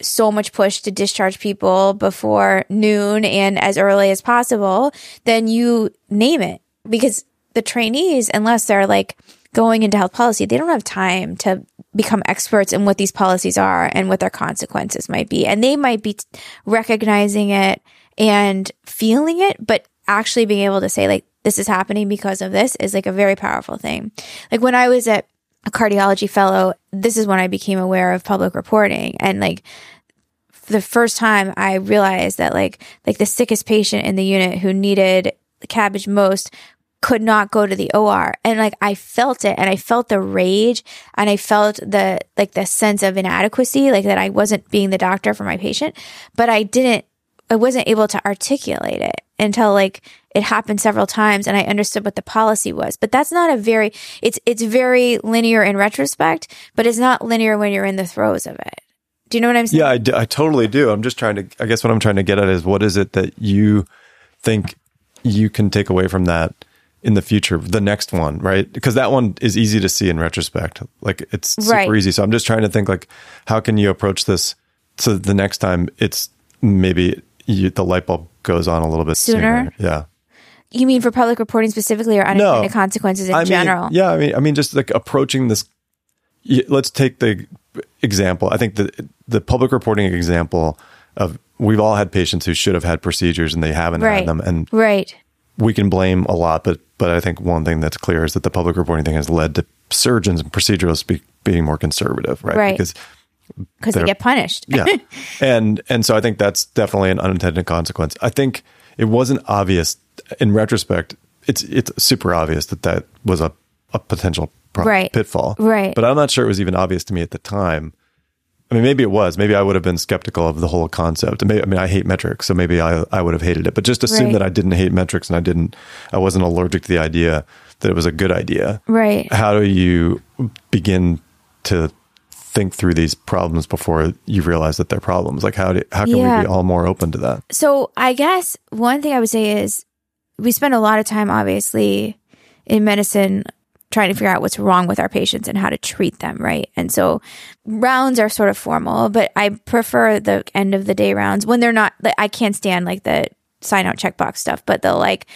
so much push to discharge people before noon and as early as possible, then you name it because the trainees, unless they're like going into health policy, they don't have time to become experts in what these policies are and what their consequences might be. And they might be recognizing it and feeling it, but actually being able to say like, this is happening because of this is like a very powerful thing. Like when I was at a cardiology fellow, this is when I became aware of public reporting and like the first time I realized that like like the sickest patient in the unit who needed CABG most could not go to the OR and like I felt it and I felt the rage and I felt the like the sense of inadequacy like that I wasn't being the doctor for my patient but I didn't I wasn't able to articulate it until like it happened several times and I understood what the policy was. But that's not a very it's it's very linear in retrospect, but it's not linear when you're in the throes of it. Do you know what I'm saying? Yeah, I, d- I totally do. I'm just trying to, I guess what I'm trying to get at is what is it that you think you can take away from that in the future, the next one, right? Because that one is easy to see in retrospect. Like it's super Right. easy. So I'm just trying to think like, how can you approach this so the next time it's maybe you, the light bulb goes on a little bit Sooner? sooner. Yeah. You mean for public reporting specifically or unintended consequences in I mean, general? yeah, I mean, I mean, just like approaching this. Let's take the example. I think the the public reporting example of we've all had patients who should have had procedures and they haven't Right. had them, and Right. we can blame a lot. But but I think one thing that's clear is that the public reporting thing has led to surgeons and proceduralists be, being more conservative, right? Right. Because Because they get punished. yeah and and so i think that's definitely an unintended consequence i think it wasn't obvious in retrospect it's it's super obvious that that was a, a potential Right. pitfall Right. but i'm not sure it was even obvious to me at the time i mean maybe it was maybe i would have been skeptical of the whole concept maybe, i mean i hate metrics so maybe i i would have hated it but just assume Right. that i didn't hate metrics and i didn't i wasn't allergic to the idea that it was a good idea Right. how do you begin to think through these problems before you realize that they're problems like how do how can Yeah. we be all more open to that So I guess one thing I would say is we spend a lot of time, obviously, in medicine trying to figure out what's wrong with our patients and how to treat them, right? And so rounds are sort of formal, but I prefer the end of the day rounds when they're not, I can't stand like the sign out checkbox stuff, but they'll like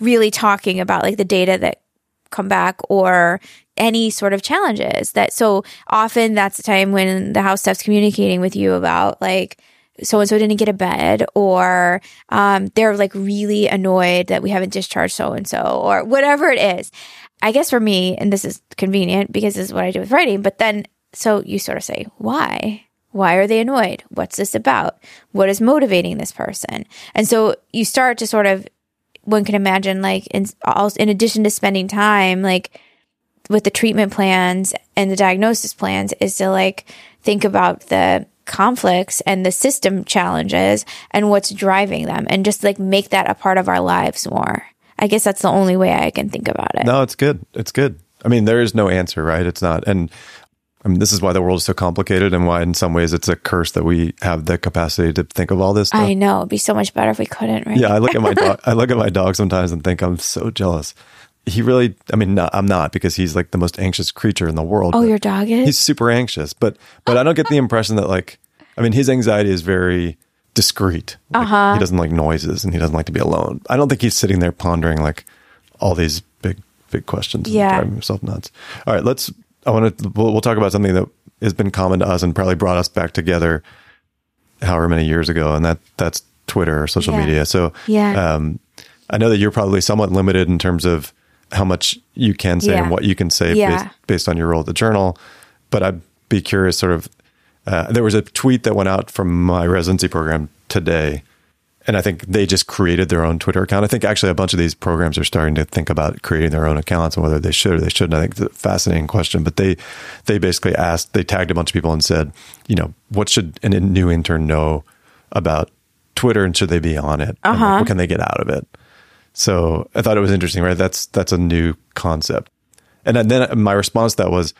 really talking about like the data that come back or any sort of challenges that so often that's the time when the house staff's communicating with you about like so and so didn't get a bed or um, they're like really annoyed that we haven't discharged so and so or whatever it is i guess for me and this is convenient because this is what i do with writing but then So you sort of say, why? Why are they annoyed? What's this about? What is motivating this person? And so you start to sort of, one can imagine, like, in, in addition to spending time, like, with the treatment plans and the diagnosis plans, is to like think about the conflicts and the system challenges and what's driving them and just like make that a part of our lives more. I guess that's the only way I can think about it. No, it's good. It's good. I mean, there is no answer, right? It's not. And I mean, this is why the world is so complicated and why, in some ways, it's a curse that we have the capacity to think of all this stuff. I know. It'd be so much better if we couldn't, right? Yeah. I look at my dog, I look at my dog sometimes and think I'm so jealous. He really, I mean, not, I'm not because he's like the most anxious creature in the world. Oh, your dog is? He's super anxious, but, but I don't get the impression that like, I mean, his anxiety is very discreet. Like, Uh-huh. He doesn't like noises and he doesn't like to be alone. I don't think he's sitting there pondering like all these big, big questions Yeah. and driving himself nuts. All right, let's, I want to, we'll, we'll talk about something that has been common to us and probably brought us back together however many years ago. And that, that's Twitter or social Yeah. media. So, Yeah. um, I know that you're probably somewhat limited in terms of how much you can say Yeah. and what you can say Yeah. based, based on your role at the journal. But I'd be curious, sort of, uh, there was a tweet that went out from my residency program today. And I think they just created their own Twitter account. I think actually a bunch of these programs are starting to think about creating their own accounts and whether they should or they shouldn't. I think it's a fascinating question. But they they basically asked, they tagged a bunch of people and said, you know, what should a new intern know about Twitter and should they be on it? And, like, what can they get out of it? So I thought it was interesting, right? That's that's a new concept. And then my response to that was,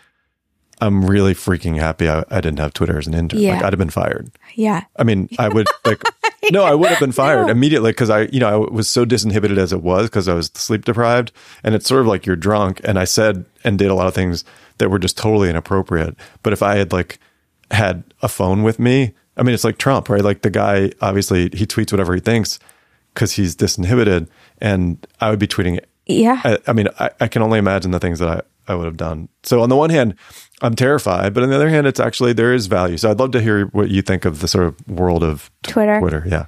I'm really freaking happy I, I didn't have Twitter as an intern. Yeah. Like I'd have been fired. yeah. I mean, I would like, no, I would have been fired immediately because I, you know, I was so disinhibited as it was because I was sleep deprived. And it's sort of like you're drunk. And I said and did a lot of things that were just totally inappropriate. But if I had like had a phone with me, I mean, it's like Trump, right? Like the guy, obviously, he tweets whatever he thinks because he's disinhibited. And I would be tweeting it. Yeah. I, I mean, I, I can only imagine the things that I, I would have done. So on the one hand, I'm terrified, but on the other hand, it's actually there is value. So I'd love to hear what you think of the sort of world of Twitter. Twitter, yeah.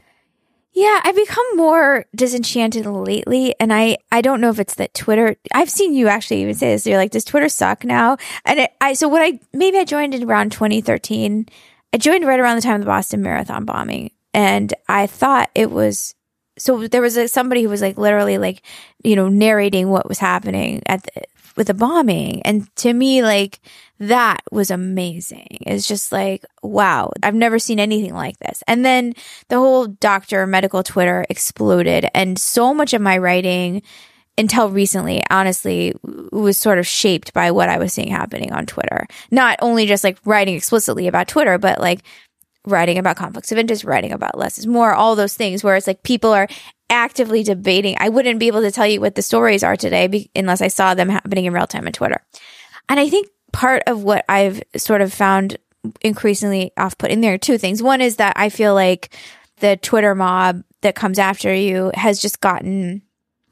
Yeah, I've become more disenchanted lately, and I I don't know if it's that Twitter. I've seen you actually even say this. You're like, does Twitter suck now? And it, I so what I maybe I joined in around 2013. I joined right around the time of the Boston Marathon bombing, and I thought it was. So there was a, somebody who was like literally like, you know, narrating what was happening at the, with the bombing, and to me, like that was amazing. It's just like, wow, I've never seen anything like this. And then the whole doctor medical Twitter exploded, and so much of my writing until recently, honestly, was sort of shaped by what I was seeing happening on Twitter. Not only just like writing explicitly about Twitter, but like writing about conflicts of interest, writing about less is more, all those things where it's like people are actively debating. I wouldn't be able to tell you what the stories are today be- unless I saw them happening in real time on Twitter. And I think part of what I've sort of found increasingly off putting there are two things. One is that I feel like the Twitter mob that comes after you has just gotten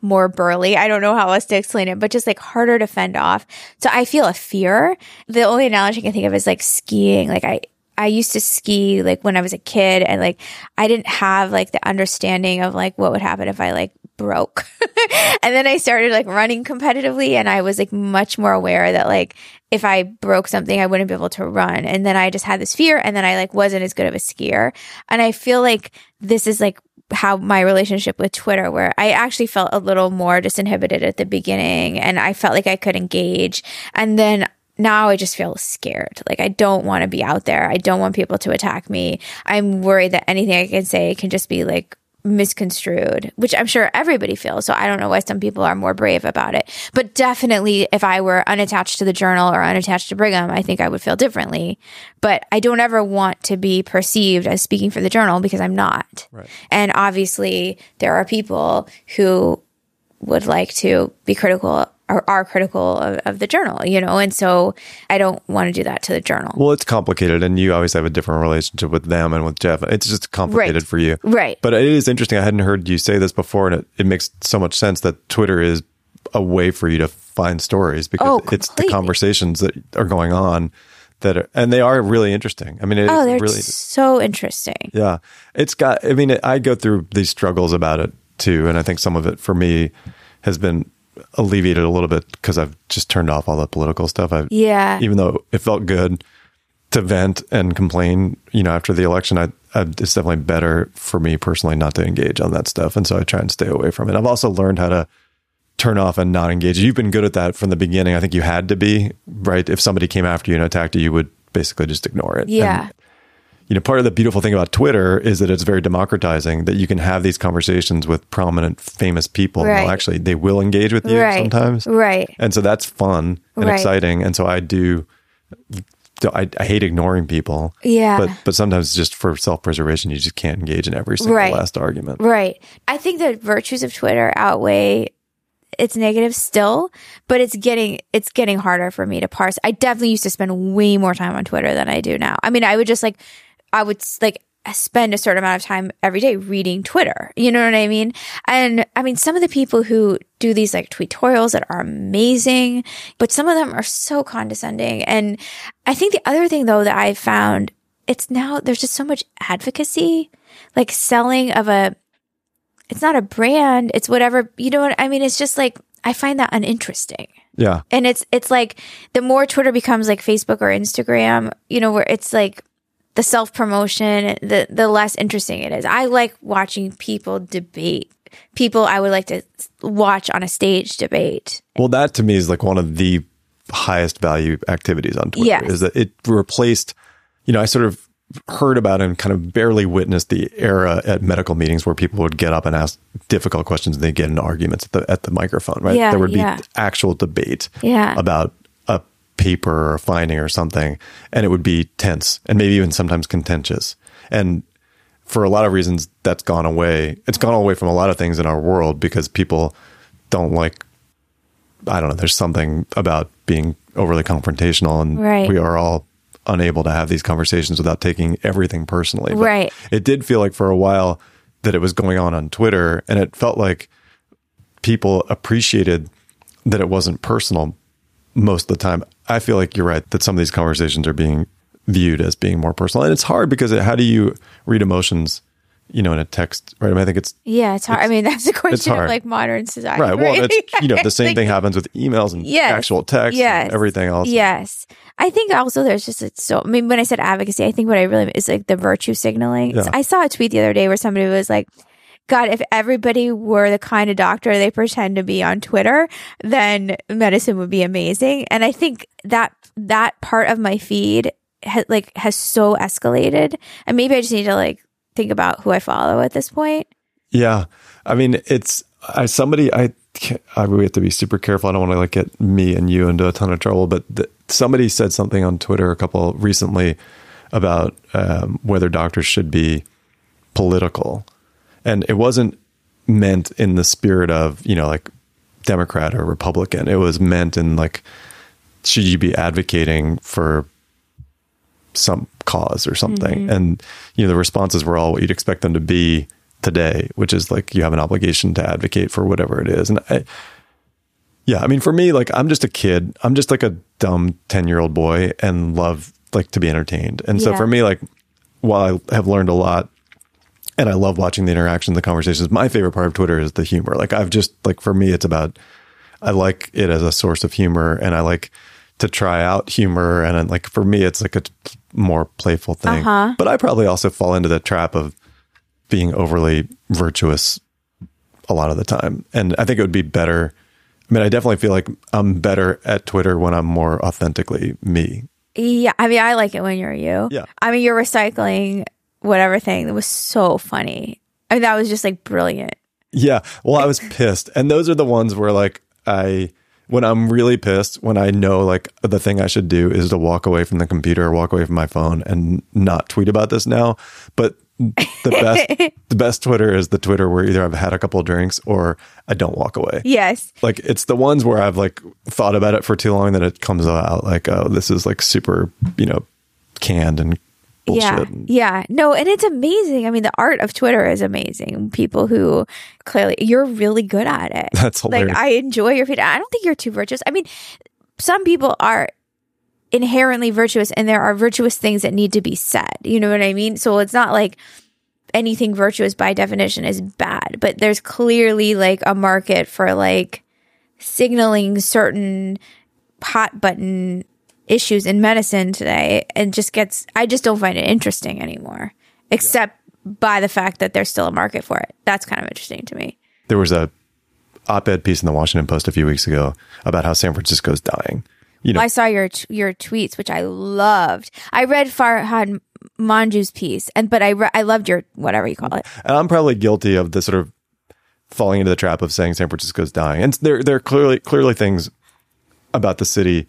more burly. I don't know how else to explain it, but just like harder to fend off. So I feel a fear. The only analogy I can think of is like skiing. Like I, I used to ski like when I was a kid and like I didn't have like the understanding of like what would happen if I like broke. and then I started like running competitively and I was like much more aware that like if I broke something, I wouldn't be able to run. And then I just had this fear and then I like wasn't as good of a skier. And I feel like this is like how my relationship with Twitter, where I actually felt a little more disinhibited at the beginning and I felt like I could engage. And then now I just feel scared. Like I don't want to be out there. I don't want people to attack me. I'm worried that anything I can say can just be like misconstrued, which I'm sure everybody feels. So I don't know why some people are more brave about it. But definitely, if I were unattached to the journal or unattached to Brigham, I think I would feel differently. But I don't ever want to be perceived as speaking for the journal because I'm not. Right. And obviously, there are people who would like to be critical or are critical of, of the journal, you know? And so I don't want to do that to the journal. Well, it's complicated, and you always have a different relationship with them and with Jeff. It's just complicated Right. for you. Right. But it is interesting. I hadn't heard you say this before, and it, it makes so much sense that Twitter is a way for you to find stories because Oh, it's the conversations that are going on that are, and they are really interesting. I mean, it oh, they're really, so interesting. yeah, it's got, I mean, I go through these struggles about it too. And I think some of it for me has been alleviated a little bit because I've just turned off all the political stuff. I've, Yeah. even though it felt good to vent and complain, you know, after the election, I, I, it's definitely better for me personally not to engage on that stuff. And so I try and stay away from it. I've also learned how to turn off and not engage. You've been good at that from the beginning. I think you had to be, right? If somebody came after you and attacked you, you would basically just ignore it. Yeah. And, you know, part of the beautiful thing about Twitter is that it's very democratizing that you can have these conversations with prominent, famous people. Right. And actually, they will engage with you Right. sometimes. Right. And so that's fun and Right. exciting. And so I do, I, I hate ignoring people. Yeah. But, but sometimes just for self preservation, you just can't engage in every single last argument. Right. I think the virtues of Twitter outweigh its negatives still, but it's getting it's getting harder for me to parse. I definitely used to spend way more time on Twitter than I do now. I mean, I would just like I would like spend a certain amount of time every day reading Twitter. You know what I mean? And I mean, some of the people who do these like tweetorials that are amazing, but some of them are so condescending. And I think the other thing though that I've found, it's now there's just so much advocacy, like selling of a it's not a brand. It's whatever, you know what I mean? It's just like, I find that uninteresting. Yeah. And it's, it's like the more Twitter becomes like Facebook or Instagram, you know, where it's like the self promotion, the, the less interesting it is. I like watching people debate. People I would like to watch on a stage debate. Well, that to me is like one of the highest value activities on Twitter Yes. is that it replaced, you know, I sort of heard about and kind of barely witnessed the era at medical meetings where people would get up and ask difficult questions and they get into arguments at the, at the microphone, right? Yeah, there would be yeah. actual debate Yeah. about paper or finding or something. And it would be tense and maybe even sometimes contentious. And for a lot of reasons, that's gone away. It's gone away from a lot of things in our world because people don't like I don't know, there's something about being overly confrontational and Right. we are all unable to have these conversations without taking everything personally. But Right. It did feel like for a while that it was going on on Twitter and it felt like people appreciated that it wasn't personal most of the time. I feel like you're right that some of these conversations are being viewed as being more personal. And it's hard because it, how do you read emotions, you know, in a text, right? I mean, I think it's Yeah, it's hard. I mean, that's a question of hard. like modern society. right. Well, it's, you know, the same Like, thing happens with emails and Yes. actual text Yes. and everything else. Yes. I think also there's just it's so I mean when I said advocacy, I think what I really is like the virtue signaling. Yeah. I saw a tweet the other day where somebody was like, God, if everybody were the kind of doctor they pretend to be on Twitter, then medicine would be amazing. And I think that that part of my feed ha- like has so escalated, and maybe I just need to like think about who I follow at this point. Yeah. I mean, it's I somebody I I we have to be super careful. I don't want to like get me and you into a ton of trouble. But th- somebody said something on Twitter a couple recently about um, whether doctors should be political, and it wasn't meant in the spirit of you know like Democrat or Republican. It was meant in like should you be advocating for some cause or something. Mm-hmm. And you know the responses were all what you'd expect them to be today, which is like you have an obligation to advocate for whatever it is. And I, yeah, I mean for me, like I'm just a kid. I'm just like a dumb ten year old boy and love like to be entertained. And so for me, like while I have learned a lot and I love watching the interactions, the conversations. My favorite part of Twitter is the humor. Like I've just like for me, it's about I like it as a source of humor, and I like to try out humor. And then, like for me, it's like a more playful thing. Uh-huh. But I probably also fall into the trap of being overly virtuous a lot of the time, and I think it would be better. I mean, I definitely feel like I'm better at Twitter when I'm more authentically me. Yeah, I mean, I like it when you're you. Yeah. I mean, you're recycling whatever thing that was so funny. I mean, that was just like brilliant. Yeah. Well, I was pissed. And those are the ones where like I when I'm really pissed, when I know like the thing I should do is to walk away from the computer or walk away from my phone and not tweet about this now. But the best the best Twitter is the Twitter where either I've had a couple of drinks or I don't walk away. Yes. Like it's the ones where I've like thought about it for too long that it comes out like, oh, this is like super, you know, canned and bullshit. Yeah. Yeah. No, and it's amazing. I mean, the art of Twitter is amazing. People who clearly you're really good at it. That's hilarious. Like I enjoy your feed. I don't think you're too virtuous. I mean, some people are inherently virtuous and there are virtuous things that need to be said. You know what I mean? So it's not like anything virtuous by definition is bad, but there's clearly like a market for like signaling certain hot button issues in medicine today and just gets I just don't find it interesting anymore. Except by the fact that there's still a market for it. That's kind of interesting to me. There was a op-ed piece in the Washington Post a few weeks ago about how San Francisco is dying. You know, I saw your your tweets, which I loved. I read Farhad Manjoo's piece, and but I re- I loved your whatever you call it. and I'm probably guilty of the sort of falling into the trap of saying San Francisco is dying. And there there are clearly clearly things about the city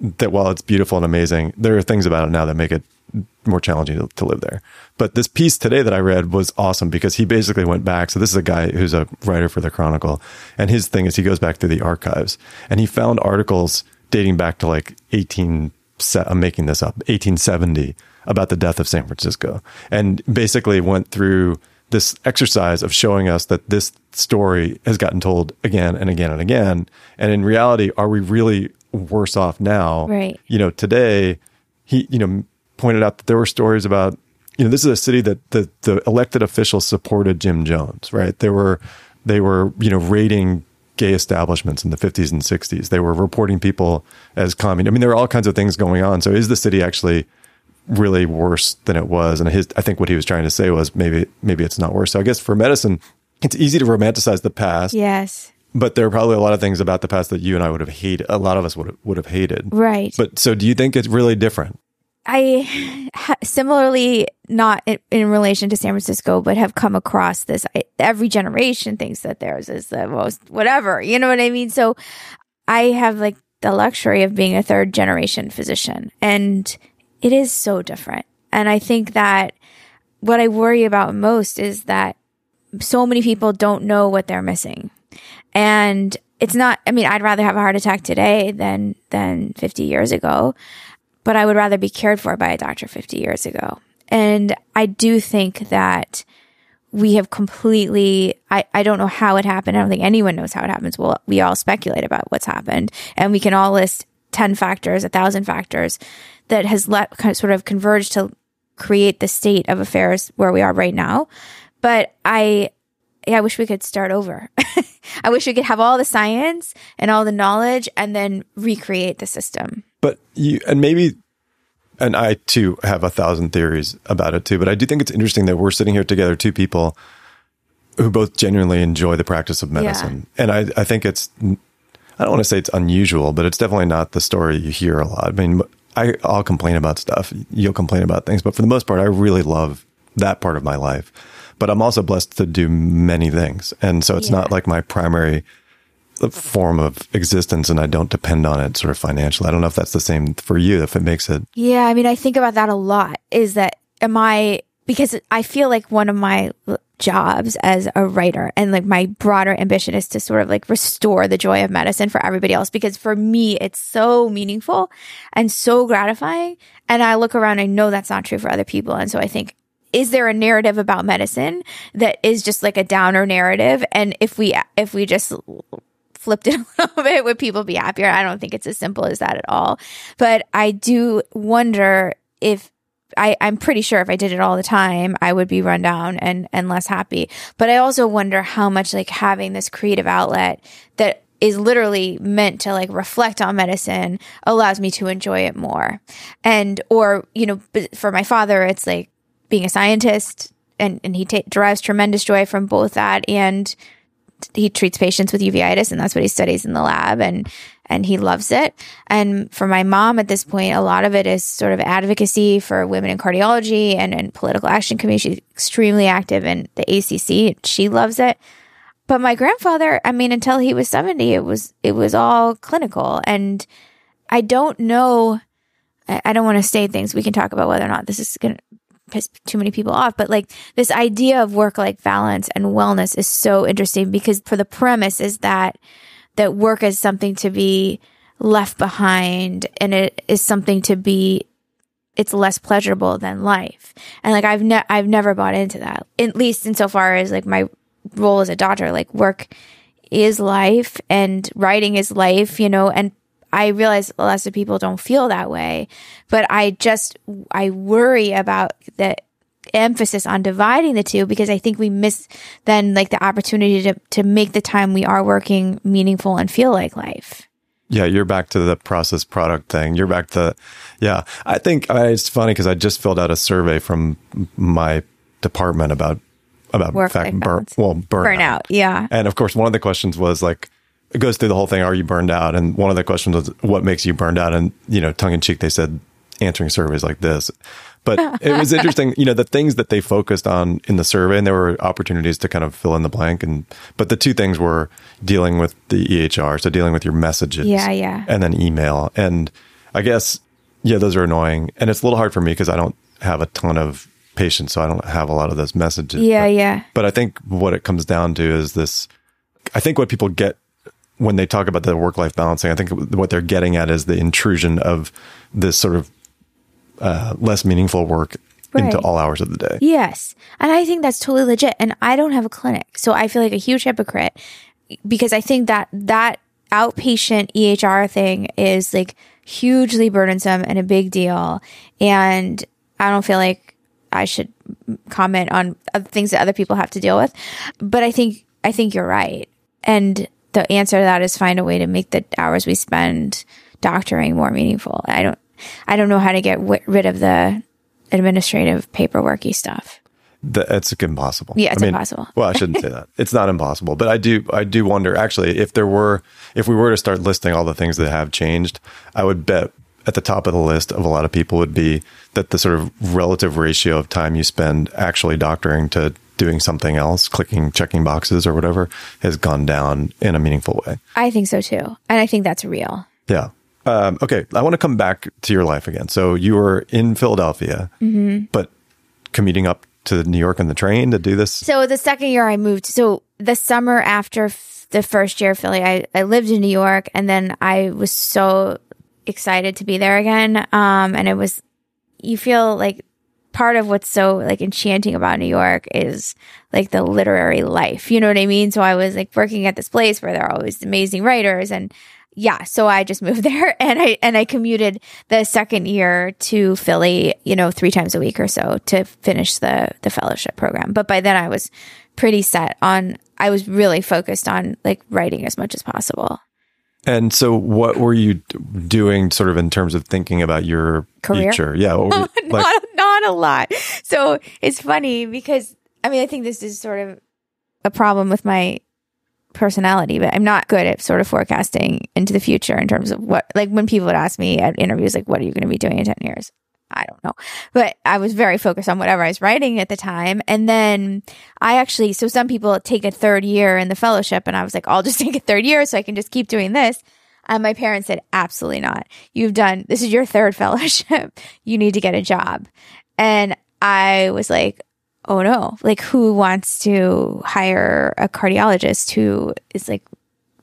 that while it's beautiful and amazing, there are things about it now that make it more challenging to, to live there. But this piece today that I read was awesome because he basically went back. So this is a guy who's a writer for the Chronicle, and his thing is he goes back through the archives and he found articles dating back to like 18 I'm making this up 1870 about the death of San Francisco and basically went through this exercise of showing us that this story has gotten told again and again and again and in reality are we really worse off now. Right. you know today he you know pointed out that there were stories about you know this is a city that the the elected officials supported Jim Jones right? There were they were you know raiding gay establishments in the 50s and 60s they were reporting people as communist. I mean there were all kinds of things going on. So is the city actually really worse than it was? And his I think what he was trying to say was maybe maybe it's not worse. So I guess for medicine it's easy to romanticize the past. Yes, but there are probably a lot of things about the past that you and I would have hated a lot of us would have, would have hated right. but so do you think it's really different I ha- similarly not in, in relation to San Francisco, but have come across this. I, every generation thinks that theirs is the most whatever. You know what I mean? So I have like the luxury of being a third generation physician, and it is so different. And I think that what I worry about most is that so many people don't know what they're missing, and it's not. I mean, I'd rather have a heart attack today than than 50 years ago but I would rather be cared for by a doctor 50 years ago. And I do think that we have completely, I, I don't know how it happened. I don't think anyone knows how it happens. Well, we all speculate about what's happened and we can all list 10 factors, a thousand factors that has let sort of converged to create the state of affairs where we are right now. But I, yeah, I wish we could start over. I wish we could have all the science and all the knowledge and then recreate the system. But you, and maybe, and I too have a thousand theories about it too, but I do think it's interesting that we're sitting here together, two people who both genuinely enjoy the practice of medicine. And I, I think it's, I don't want to say it's unusual, but it's definitely not the story you hear a lot. I mean, I, I'll complain about stuff. You'll complain about things, but for the most part, I really love that part of my life. But I'm also blessed to do many things. And so it's Yeah. not like my primary form of existence and I don't depend on it sort of financially. I don't know if that's the same for you, if it makes it. Yeah, I mean, I think about that a lot. Is that am I because I feel like one of my jobs as a writer and like my broader ambition is to sort of like restore the joy of medicine for everybody else because for me it's so meaningful and so gratifying and I look around I know that's not true for other people and so I think is there a narrative about medicine that is just like a downer narrative and if we if we just flipped it a little bit, would people be happier? I don't think it's as simple as that at all. But I do wonder if I, I'm pretty sure if I did it all the time, I would be run down and, and less happy. But I also wonder how much like having this creative outlet that is literally meant to like reflect on medicine allows me to enjoy it more. And, or, you know, for my father, it's like being a scientist and, and he ta- derives tremendous joy from both that and he treats patients with uveitis and that's what he studies in the lab and and he loves it. And for my mom at this point a lot of it is sort of advocacy for women in cardiology and and political action committee. She's extremely active in the ACC she loves it. But my grandfather i mean until he was 70 it was it was all clinical. And i don't know i, I don't want to say things. We can talk about whether or not this is going to piss too many people off, but like this idea of work life balance and wellness is so interesting because for the premise is that that work is something to be left behind and it is something to be it's less pleasurable than life. And like I've ne- I've never bought into that. At least insofar as like my role as a doctor, like work is life and writing is life, you know, and I realize lots of people don't feel that way, but I just I worry about the emphasis on dividing the two because I think we miss then like the opportunity to to make the time we are working meaningful and feel like life. Yeah, you're back to the process product thing. You're back to, yeah. I think it's funny because I just filled out a survey from my department about about Work fact, balance. well burnout. Burnout. Yeah. And of course, one of the questions was like, it goes through the whole thing. Are you burned out? And one of the questions was, what makes you burned out? And you know, tongue in cheek, they said answering surveys like this. But it was interesting, you know, the things that they focused on in the survey, and there were opportunities to kind of fill in the blank. And but the two things were dealing with the EHR, so dealing with your messages, Yeah, yeah. and then email. And I guess yeah, those are annoying, and it's a little hard for me because I don't have a ton of patience, so I don't have a lot of those messages. Yeah, But- yeah. but I think what it comes down to is this. I think what people get when they talk about the work life balancing, I think what they're getting at is the intrusion of this sort of uh, less meaningful work into all hours of the day. Yes. And I think that's totally legit. And I don't have a clinic. So I feel like a huge hypocrite because I think that that outpatient EHR thing is like hugely burdensome and a big deal. And I don't feel like I should comment on things that other people have to deal with. But I think, I think you're right. And the answer to that is find a way to make the hours we spend doctoring more meaningful. I don't, I don't know how to get w- rid of the administrative paperworky stuff. Th- It's impossible. Yeah, it's impossible. well, I shouldn't say that. It's not impossible, but I do. I do wonder actually if there were, if we were to start listing all the things that have changed, I would bet at the top of the list of a lot of people would be that the sort of relative ratio of time you spend actually doctoring to doing something else, clicking, checking boxes or whatever, has gone down in a meaningful way. I think so too. And I think that's real. Yeah. Um, okay. I want to come back to your life again. So you were in Philadelphia, but commuting up to New York on the train to do this. So the second year I moved, so the summer after f- the first year of Philly, I, I lived in New York and then I was so excited to be there again. Um, and it was, you feel like part of what's so like enchanting about New York is like the literary life. You know what I mean? So I was like working at this place where there are always amazing writers and yeah, so I just moved there and I and I commuted the second year to Philly, you know, three times a week or so to finish the the fellowship program. But by then I was pretty set on I was really focused on like writing as much as possible. And so, what were you doing, sort of, in terms of thinking about your Career? future? Yeah, were you- oh, like, not not a lot. So it's funny because I mean I think this is sort of a problem with my personality, but I'm not good at sort of forecasting into the future in terms of what like when people would ask me at interviews like what are you going to be doing in 10 years? I don't know. But I was very focused on whatever I was writing at the time. And then I actually so some people take a third year in the fellowship and I was like I'll just take a third year so I can just keep doing this. And my parents said, absolutely not. You've done, this is your third fellowship. you need to get a job. And I was like, oh no, like who wants to hire a cardiologist who is like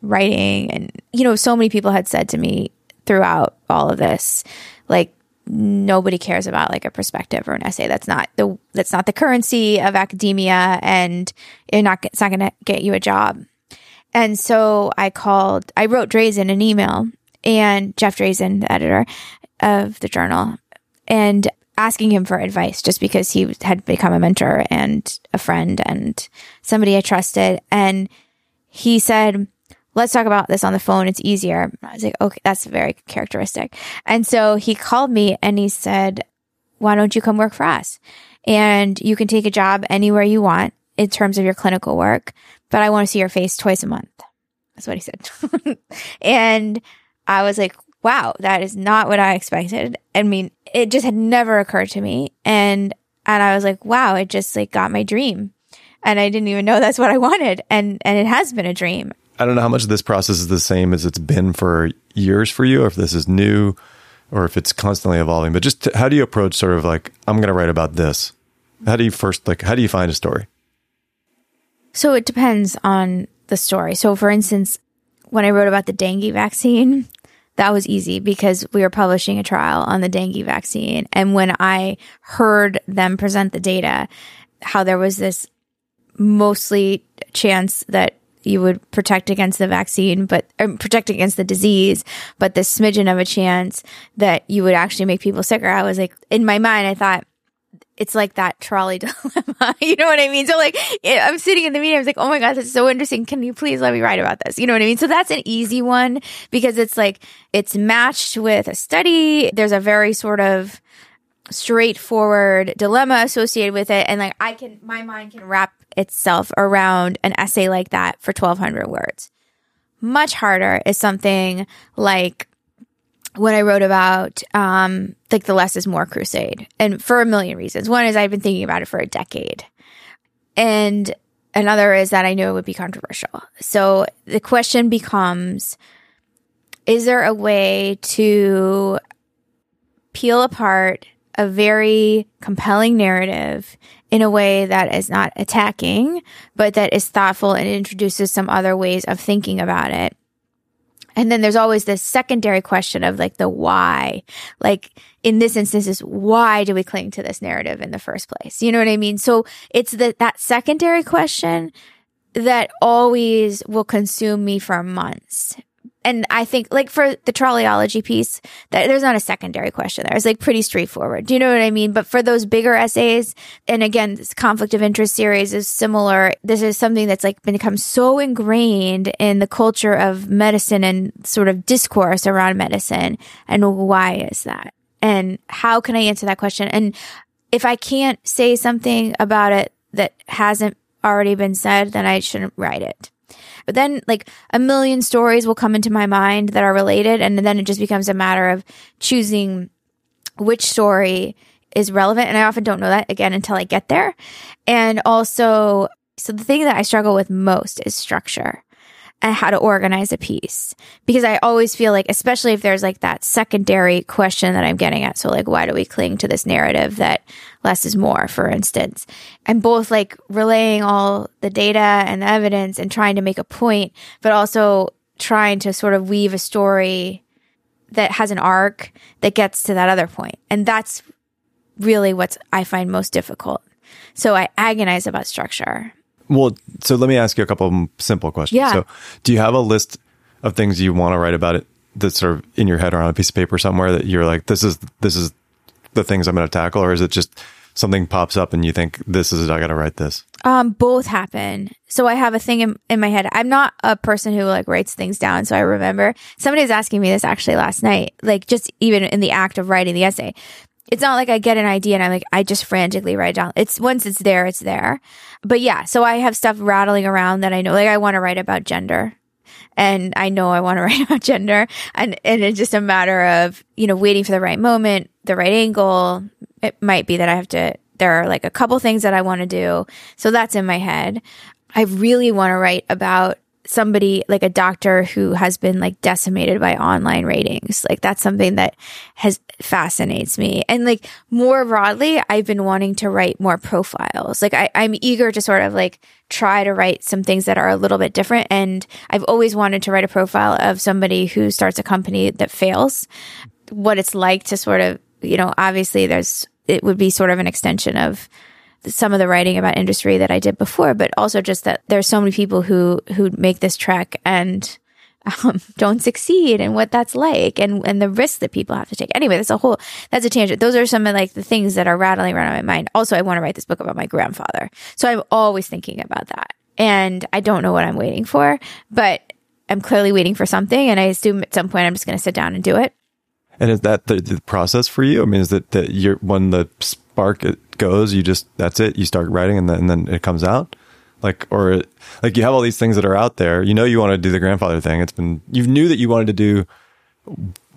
writing? And, you know, so many people had said to me throughout all of this, like, nobody cares about like a perspective or an essay. That's not the, that's not the currency of academia and you're not, it's not going to get you a job. And so I called, I wrote Drazen an email and Jeff Drazen, the editor of the journal, and asking him for advice just because he had become a mentor and a friend and somebody I trusted. And he said, let's talk about this on the phone. It's easier. I was like, okay, that's very characteristic. And so he called me and he said, why don't you come work for us? And you can take a job anywhere you want in terms of your clinical work, but I want to see your face twice a month. That's what he said. and I was like, wow, that is not what I expected. I mean, it just had never occurred to me. And, and I was like, wow, it just like got my dream. And I didn't even know that's what I wanted. And, and it has been a dream. I don't know how much of this process is the same as it's been for years for you, or if this is new, or if it's constantly evolving. But just to, how do you approach sort of like I'm going to write about this? How do you first like how do you find a story? So it depends on the story. So for instance, when I wrote about the dengue vaccine, that was easy because we were publishing a trial on the dengue vaccine. And when I heard them present the data, how there was this mostly chance that you would protect against the vaccine, but um, protect against the disease, but this smidgen of a chance that you would actually make people sicker. I was like, in my mind, I thought, it's like that trolley dilemma. you know what I mean? So like I'm sitting in the meeting, I was like, oh my God, that's so interesting. Can you please let me write about this? You know what I mean? So that's an easy one because it's like, it's matched with a study. There's a very sort of straightforward dilemma associated with it. And like I can, my mind can wrap itself around an essay like that for 1200 words. Much harder is something like when I wrote about um, like the less is more crusade, and for a million reasons. One is I've been thinking about it for a decade, and another is that I knew it would be controversial. So the question becomes: Is there a way to peel apart a very compelling narrative in a way that is not attacking, but that is thoughtful and introduces some other ways of thinking about it? And then there's always this secondary question of like the why. Like in this instance is why do we cling to this narrative in the first place? You know what I mean? So it's that that secondary question that always will consume me for months and I think like for the trolleyology piece, that there's not a secondary question there. It's like pretty straightforward. Do you know what I mean? But for those bigger essays, and again, this conflict of interest series is similar. This is something that's like become so ingrained in the culture of medicine and sort of discourse around medicine. And why is that? And how can I answer that question? And if I can't say something about it that hasn't already been said, then I shouldn't write it. But then like a million stories will come into my mind that are related. And then it just becomes a matter of choosing which story is relevant. And I often don't know that again until I get there. And also, so the thing that I struggle with most is structure and how to organize a piece because I always feel like, especially if there's like that secondary question that I'm getting at. So like, why do we cling to this narrative that less is more, for instance? I'm both like relaying all the data and the evidence and trying to make a point, but also trying to sort of weave a story that has an arc that gets to that other point. And that's really what I find most difficult. So I agonize about structure well, so let me ask you a couple of simple questions. Yeah. So, do you have a list of things you want to write about it that's sort of in your head or on a piece of paper somewhere that you're like, this is this is the things I'm going to tackle, or is it just something pops up and you think this is I got to write this? Um, both happen. So I have a thing in, in my head. I'm not a person who like writes things down, so I remember. Somebody was asking me this actually last night, like just even in the act of writing the essay it's not like I get an idea and I'm like, I just frantically write down. It's once it's there, it's there. But yeah, so I have stuff rattling around that I know, like I want to write about gender and I know I want to write about gender and, and it's just a matter of, you know, waiting for the right moment, the right angle. It might be that I have to, there are like a couple things that I want to do. So that's in my head. I really want to write about somebody like a doctor who has been like decimated by online ratings. Like that's something that has fascinates me. And like more broadly, I've been wanting to write more profiles. Like I, I'm eager to sort of like try to write some things that are a little bit different. And I've always wanted to write a profile of somebody who starts a company that fails, what it's like to sort of, you know, obviously there's, it would be sort of an extension of some of the writing about industry that I did before, but also just that there's so many people who who make this trek and um, don't succeed and what that's like and and the risks that people have to take. Anyway, that's a whole that's a tangent. Those are some of like the things that are rattling around in my mind. Also, I want to write this book about my grandfather, so I'm always thinking about that, and I don't know what I'm waiting for, but I'm clearly waiting for something, and I assume at some point I'm just going to sit down and do it. And is that the, the process for you? I mean, is that that you're when the spark goes, you just that's it. You start writing, and then and then it comes out. Like or like you have all these things that are out there. You know you want to do the grandfather thing. It's been you knew that you wanted to do.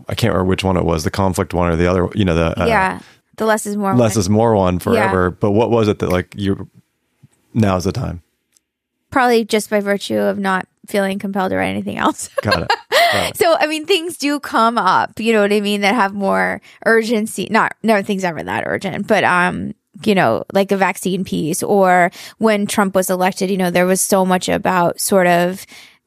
I can't remember which one it was, the conflict one or the other. You know the uh, yeah, the less is more. Less one. is more one forever. Yeah. But what was it that like you? Now's the time. Probably just by virtue of not feeling compelled to write anything else. Got it. Got it. so, I mean, things do come up, you know what I mean, that have more urgency. Not, no, things ever that urgent, but, um, you know, like a vaccine piece or when Trump was elected, you know, there was so much about sort of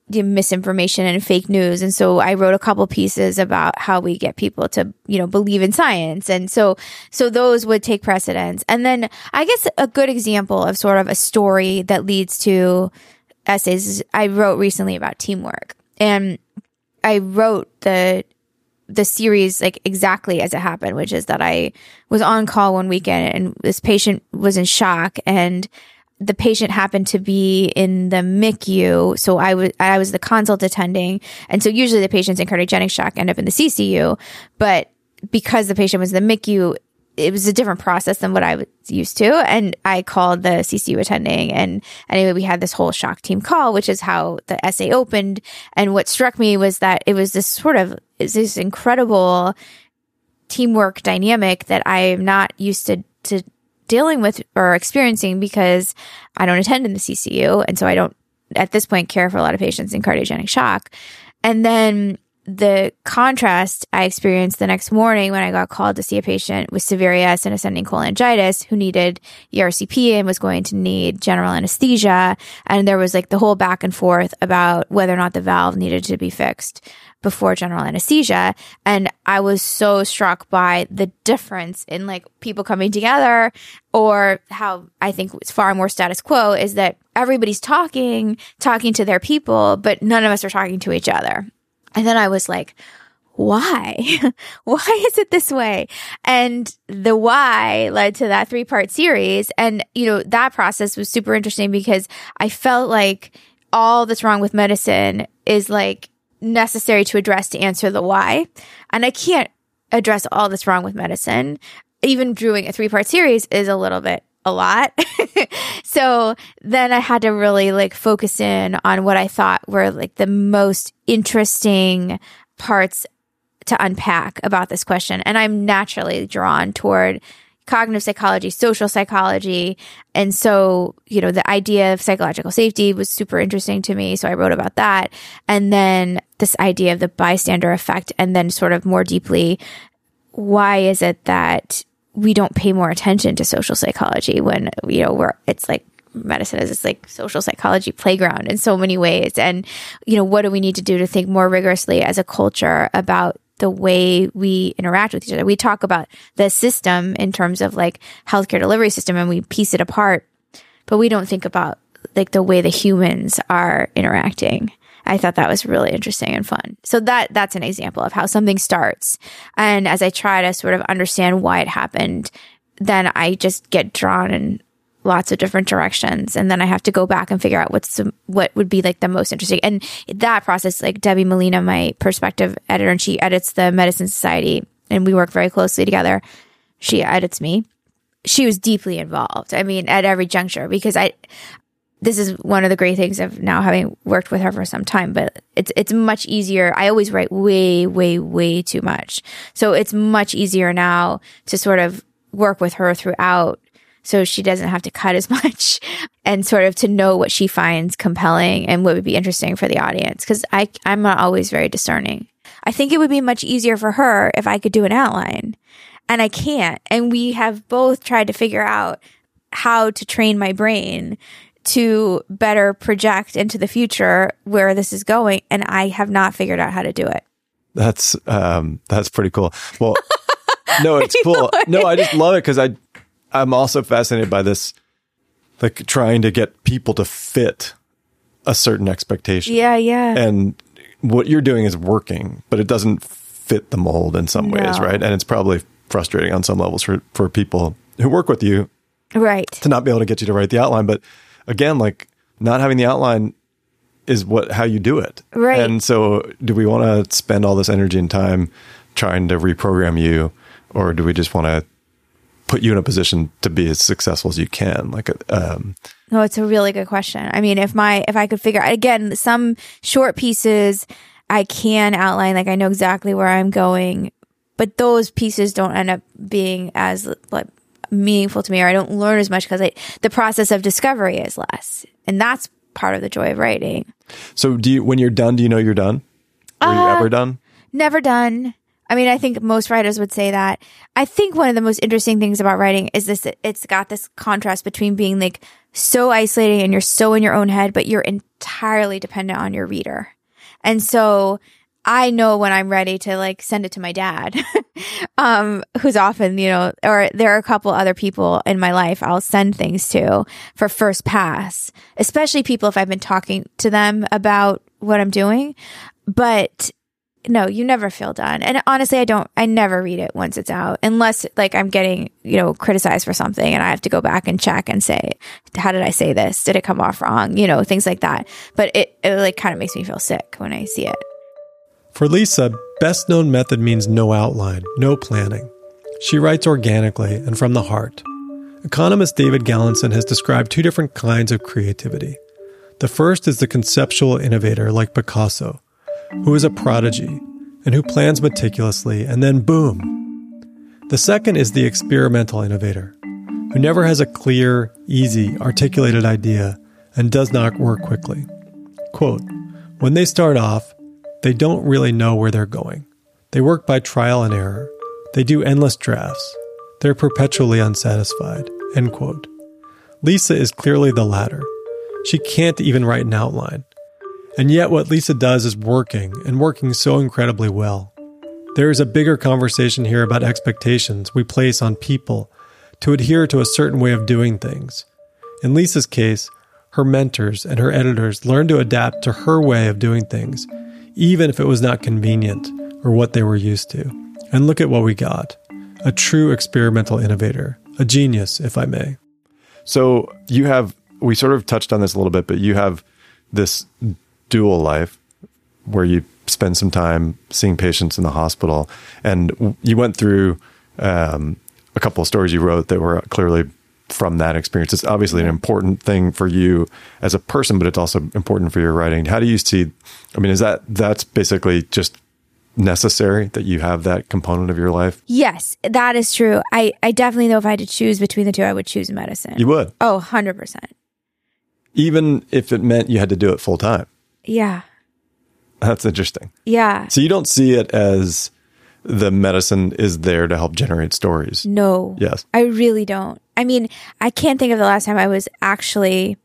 misinformation and fake news. And so I wrote a couple pieces about how we get people to, you know, believe in science. And so, so those would take precedence. And then I guess a good example of sort of a story that leads to essays I wrote recently about teamwork. And I wrote the the series like exactly as it happened, which is that I was on call one weekend and this patient was in shock and the patient happened to be in the MICU. So I was, I was the consult attending. And so usually the patients in cardiogenic shock end up in the CCU, but because the patient was in the MICU, it was a different process than what I was used to. And I called the CCU attending. And anyway, we had this whole shock team call, which is how the essay opened. And what struck me was that it was this sort of, this incredible teamwork dynamic that I am not used to, to dealing with or experiencing because I don't attend in the CCU. And so I don't, at this point, care for a lot of patients in cardiogenic shock. And then the contrast I experienced the next morning when I got called to see a patient with severe AS and ascending cholangitis who needed ERCP and was going to need general anesthesia. And there was like the whole back and forth about whether or not the valve needed to be fixed before general anesthesia. And I was so struck by the difference in like people coming together or how I think it's far more status quo is that everybody's talking, talking to their people, but none of us are talking to each other. And then I was like, why? why is it this way? And the why led to that three part series. And, you know, that process was super interesting because I felt like all that's wrong with medicine is like necessary to address to answer the why. And I can't address all that's wrong with medicine. Even doing a three part series is a little bit a lot. so then I had to really like focus in on what I thought were like the most interesting parts to unpack about this question. And I'm naturally drawn toward cognitive psychology, social psychology. And so, you know, the idea of psychological safety was super interesting to me. So I wrote about that. And then this idea of the bystander effect, and then sort of more deeply, why is it that we don't pay more attention to social psychology when, you know, we're, it's like, medicine is this like social psychology playground in so many ways. And, you know, what do we need to do to think more rigorously as a culture about the way we interact with each other? We talk about the system in terms of like healthcare delivery system and we piece it apart, but we don't think about like the way the humans are interacting. I thought that was really interesting and fun. So that that's an example of how something starts. And as I try to sort of understand why it happened, then I just get drawn in lots of different directions and then I have to go back and figure out what's the, what would be like the most interesting. And that process like Debbie Malina, my perspective editor and she edits the Medicine Society and we work very closely together. She edits me. She was deeply involved. I mean, at every juncture because I this is one of the great things of now having worked with her for some time, but it's it's much easier. I always write way, way, way too much. So it's much easier now to sort of work with her throughout so she doesn't have to cut as much and sort of to know what she finds compelling and what would be interesting for the audience. Cause I, I'm not always very discerning. I think it would be much easier for her if I could do an outline and I can't. And we have both tried to figure out how to train my brain to better project into the future where this is going. And I have not figured out how to do it. That's, um, that's pretty cool. Well, no, it's cool. No, I just love it because I, I'm also fascinated by this, like trying to get people to fit a certain expectation. Yeah, yeah. And what you're doing is working, but it doesn't fit the mold in some no. ways, right? And it's probably frustrating on some levels for, for people who work with you. Right. To not be able to get you to write the outline. But again, like not having the outline is what how you do it. Right. And so do we want to spend all this energy and time trying to reprogram you or do we just want to put you in a position to be as successful as you can like um no it's a really good question i mean if my if i could figure again some short pieces i can outline like i know exactly where i'm going but those pieces don't end up being as like meaningful to me or i don't learn as much because the process of discovery is less. And that's part of the joy of writing. So do you when you're done do you know you're done? Are uh, you ever done? never done. I mean, I think most writers would say that. I think one of the most interesting things about writing is this it's got this contrast between being like so isolating and you're so in your own head, but you're entirely dependent on your reader. And so I know when I'm ready to like send it to my dad, um, who's often, you know, or there are a couple other people in my life I'll send things to for first pass, especially people if I've been talking to them about what I'm doing. But no, you never feel done. And honestly, I don't, I never read it once it's out unless like I'm getting, you know, criticized for something and I have to go back and check and say, how did I say this? Did it come off wrong? You know, things like that. But it, it like kind of makes me feel sick when I see it. For Lisa, best known method means no outline, no planning. She writes organically and from the heart. Economist David Galenson has described two different kinds of creativity. The first is the conceptual innovator like Picasso who is a prodigy and who plans meticulously, and then boom. The second is the experimental innovator, who never has a clear, easy, articulated idea and does not work quickly. Quote, when they start off, they don't really know where they're going. They work by trial and error. They do endless drafts. They're perpetually unsatisfied. End quote. Lisa is clearly the latter. She can't even write an outline. And yet, what Lisa does is working, and working so incredibly well. There is a bigger conversation here about expectations we place on people to adhere to a certain way of doing things. In Lisa's case, her mentors and her editors learned to adapt to her way of doing things, even if it was not convenient or what they were used to. And look at what we got a true experimental innovator, a genius, if I may. So you have, we sort of touched on this a little bit, but you have this dual life where you spend some time seeing patients in the hospital. And you went through um, a couple of stories you wrote that were clearly from that experience. It's obviously an important thing for you as a person, but it's also important for your writing. How do you see? I mean, is that that's basically just necessary that you have that component of your life? Yes, that is true. I, I definitely know if I had to choose between the two, I would choose medicine. You would? Oh, 100%. Even if it meant you had to do it full time? Yeah. That's interesting. Yeah. So you don't see it as the medicine is there to help generate stories. No. Yes. I really don't. I mean, I can't think of the last time I was actually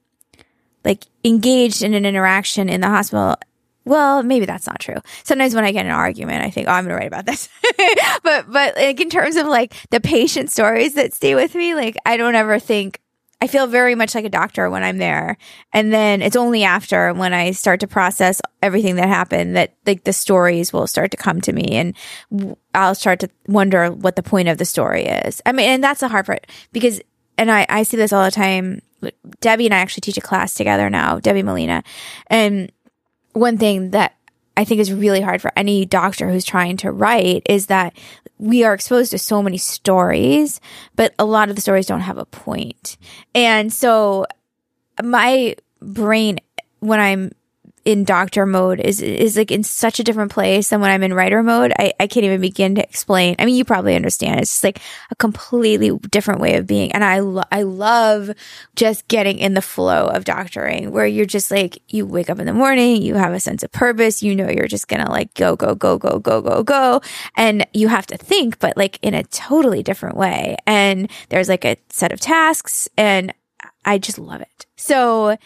like engaged in an interaction in the hospital. Well, maybe that's not true. Sometimes when I get in an argument, I think, "Oh, I'm going to write about this." but but like in terms of like the patient stories that stay with me, like I don't ever think I feel very much like a doctor when I'm there. And then it's only after when I start to process everything that happened that like the stories will start to come to me and I'll start to wonder what the point of the story is. I mean, and that's the hard part because, and I, I see this all the time. Debbie and I actually teach a class together now, Debbie Malina. And one thing that I think is really hard for any doctor who's trying to write is that we are exposed to so many stories, but a lot of the stories don't have a point. And so my brain, when I'm in doctor mode is is like in such a different place than when I'm in writer mode. I, I can't even begin to explain. I mean, you probably understand. It's just like a completely different way of being. And I lo- I love just getting in the flow of doctoring where you're just like you wake up in the morning, you have a sense of purpose, you know you're just going to like go go go go go go go and you have to think but like in a totally different way. And there's like a set of tasks and I just love it. So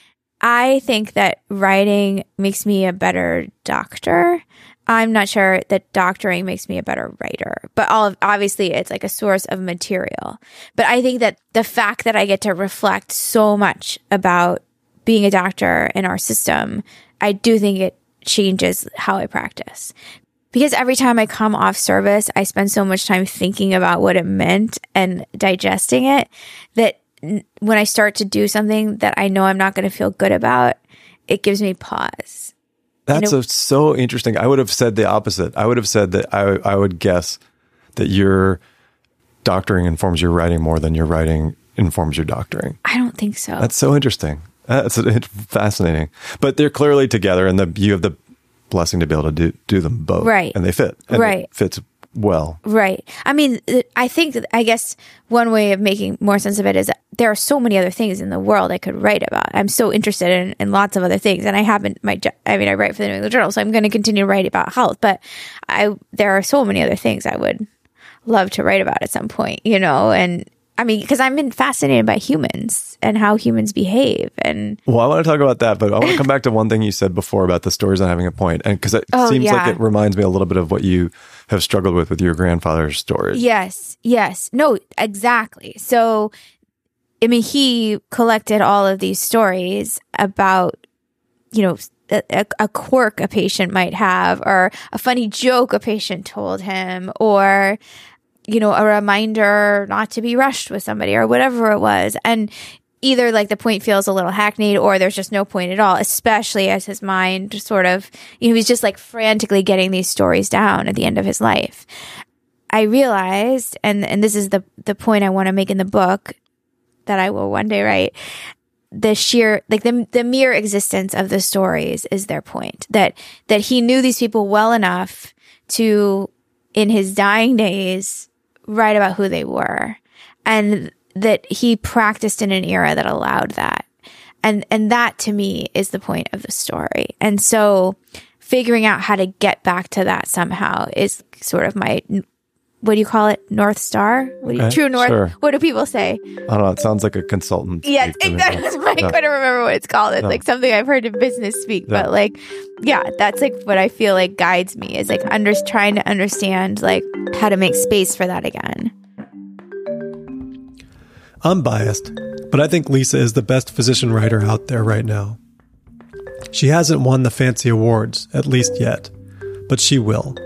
I think that writing makes me a better doctor. I'm not sure that doctoring makes me a better writer, but all of, obviously it's like a source of material. But I think that the fact that I get to reflect so much about being a doctor in our system, I do think it changes how I practice. Because every time I come off service, I spend so much time thinking about what it meant and digesting it that when I start to do something that I know I'm not going to feel good about, it gives me pause. That's a, so interesting. I would have said the opposite. I would have said that I, I would guess that your doctoring informs your writing more than your writing informs your doctoring. I don't think so. That's so interesting. That's fascinating. But they're clearly together, and the you have the blessing to be able to do do them both, right? And they fit, and right? fits well. Right. I mean, I think, I guess one way of making more sense of it is there are so many other things in the world I could write about. I'm so interested in, in lots of other things. And I haven't, my, I mean, I write for the New England Journal, so I'm going to continue to write about health, but I, there are so many other things I would love to write about at some point, you know, and I mean, because I'm been fascinated by humans and how humans behave. And well, I want to talk about that, but I want to come back to one thing you said before about the stories not having a point, and because it oh, seems yeah. like it reminds me a little bit of what you have struggled with with your grandfather's stories. Yes, yes, no, exactly. So, I mean, he collected all of these stories about, you know, a, a, quirk a patient might have, or a funny joke a patient told him, or, you know, a reminder not to be rushed with somebody, or whatever it was. And either like the point feels a little hackneyed, or there's just no point at all, especially as his mind sort of, you know, he's just like frantically getting these stories down at the end of his life. I realized, and, and this is the, the point I want to make in the book that I will one day write, the sheer like the the mere existence of the stories is their point that that he knew these people well enough to in his dying days write about who they were and that he practiced in an era that allowed that. And and that to me is the point of the story. And so figuring out how to get back to that somehow is sort of my what do you call it? North Star? What do you, true North? Sure. What do people say? I don't know. It sounds like a consultant. Yes, exactly. I couldn't remember what it's called. It's like something I've heard in business speak, yeah. but like, yeah, that's like what I feel like guides me is like under trying to understand like how to make space for that again. I'm biased, but I think Lisa is the best physician writer out there right now. She hasn't won the fancy awards, at least yet, but she will.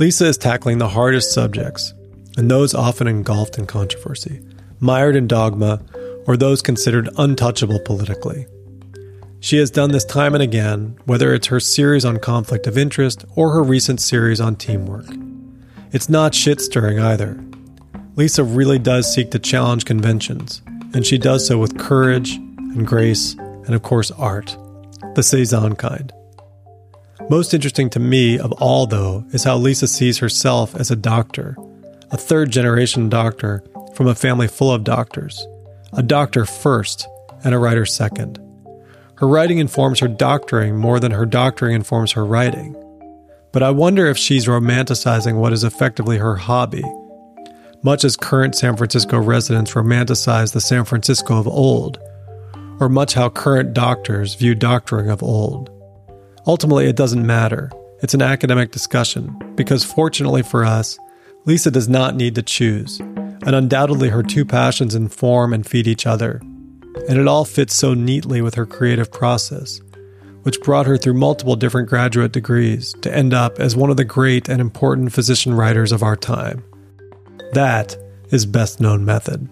Lisa is tackling the hardest subjects, and those often engulfed in controversy, mired in dogma, or those considered untouchable politically. She has done this time and again, whether it's her series on conflict of interest or her recent series on teamwork. It's not shit stirring either. Lisa really does seek to challenge conventions, and she does so with courage and grace and, of course, art, the Cezanne kind. Most interesting to me of all, though, is how Lisa sees herself as a doctor, a third generation doctor from a family full of doctors, a doctor first and a writer second. Her writing informs her doctoring more than her doctoring informs her writing. But I wonder if she's romanticizing what is effectively her hobby, much as current San Francisco residents romanticize the San Francisco of old, or much how current doctors view doctoring of old. Ultimately, it doesn't matter. It's an academic discussion, because fortunately for us, Lisa does not need to choose, and undoubtedly her two passions inform and feed each other. And it all fits so neatly with her creative process, which brought her through multiple different graduate degrees to end up as one of the great and important physician writers of our time. That is best known method.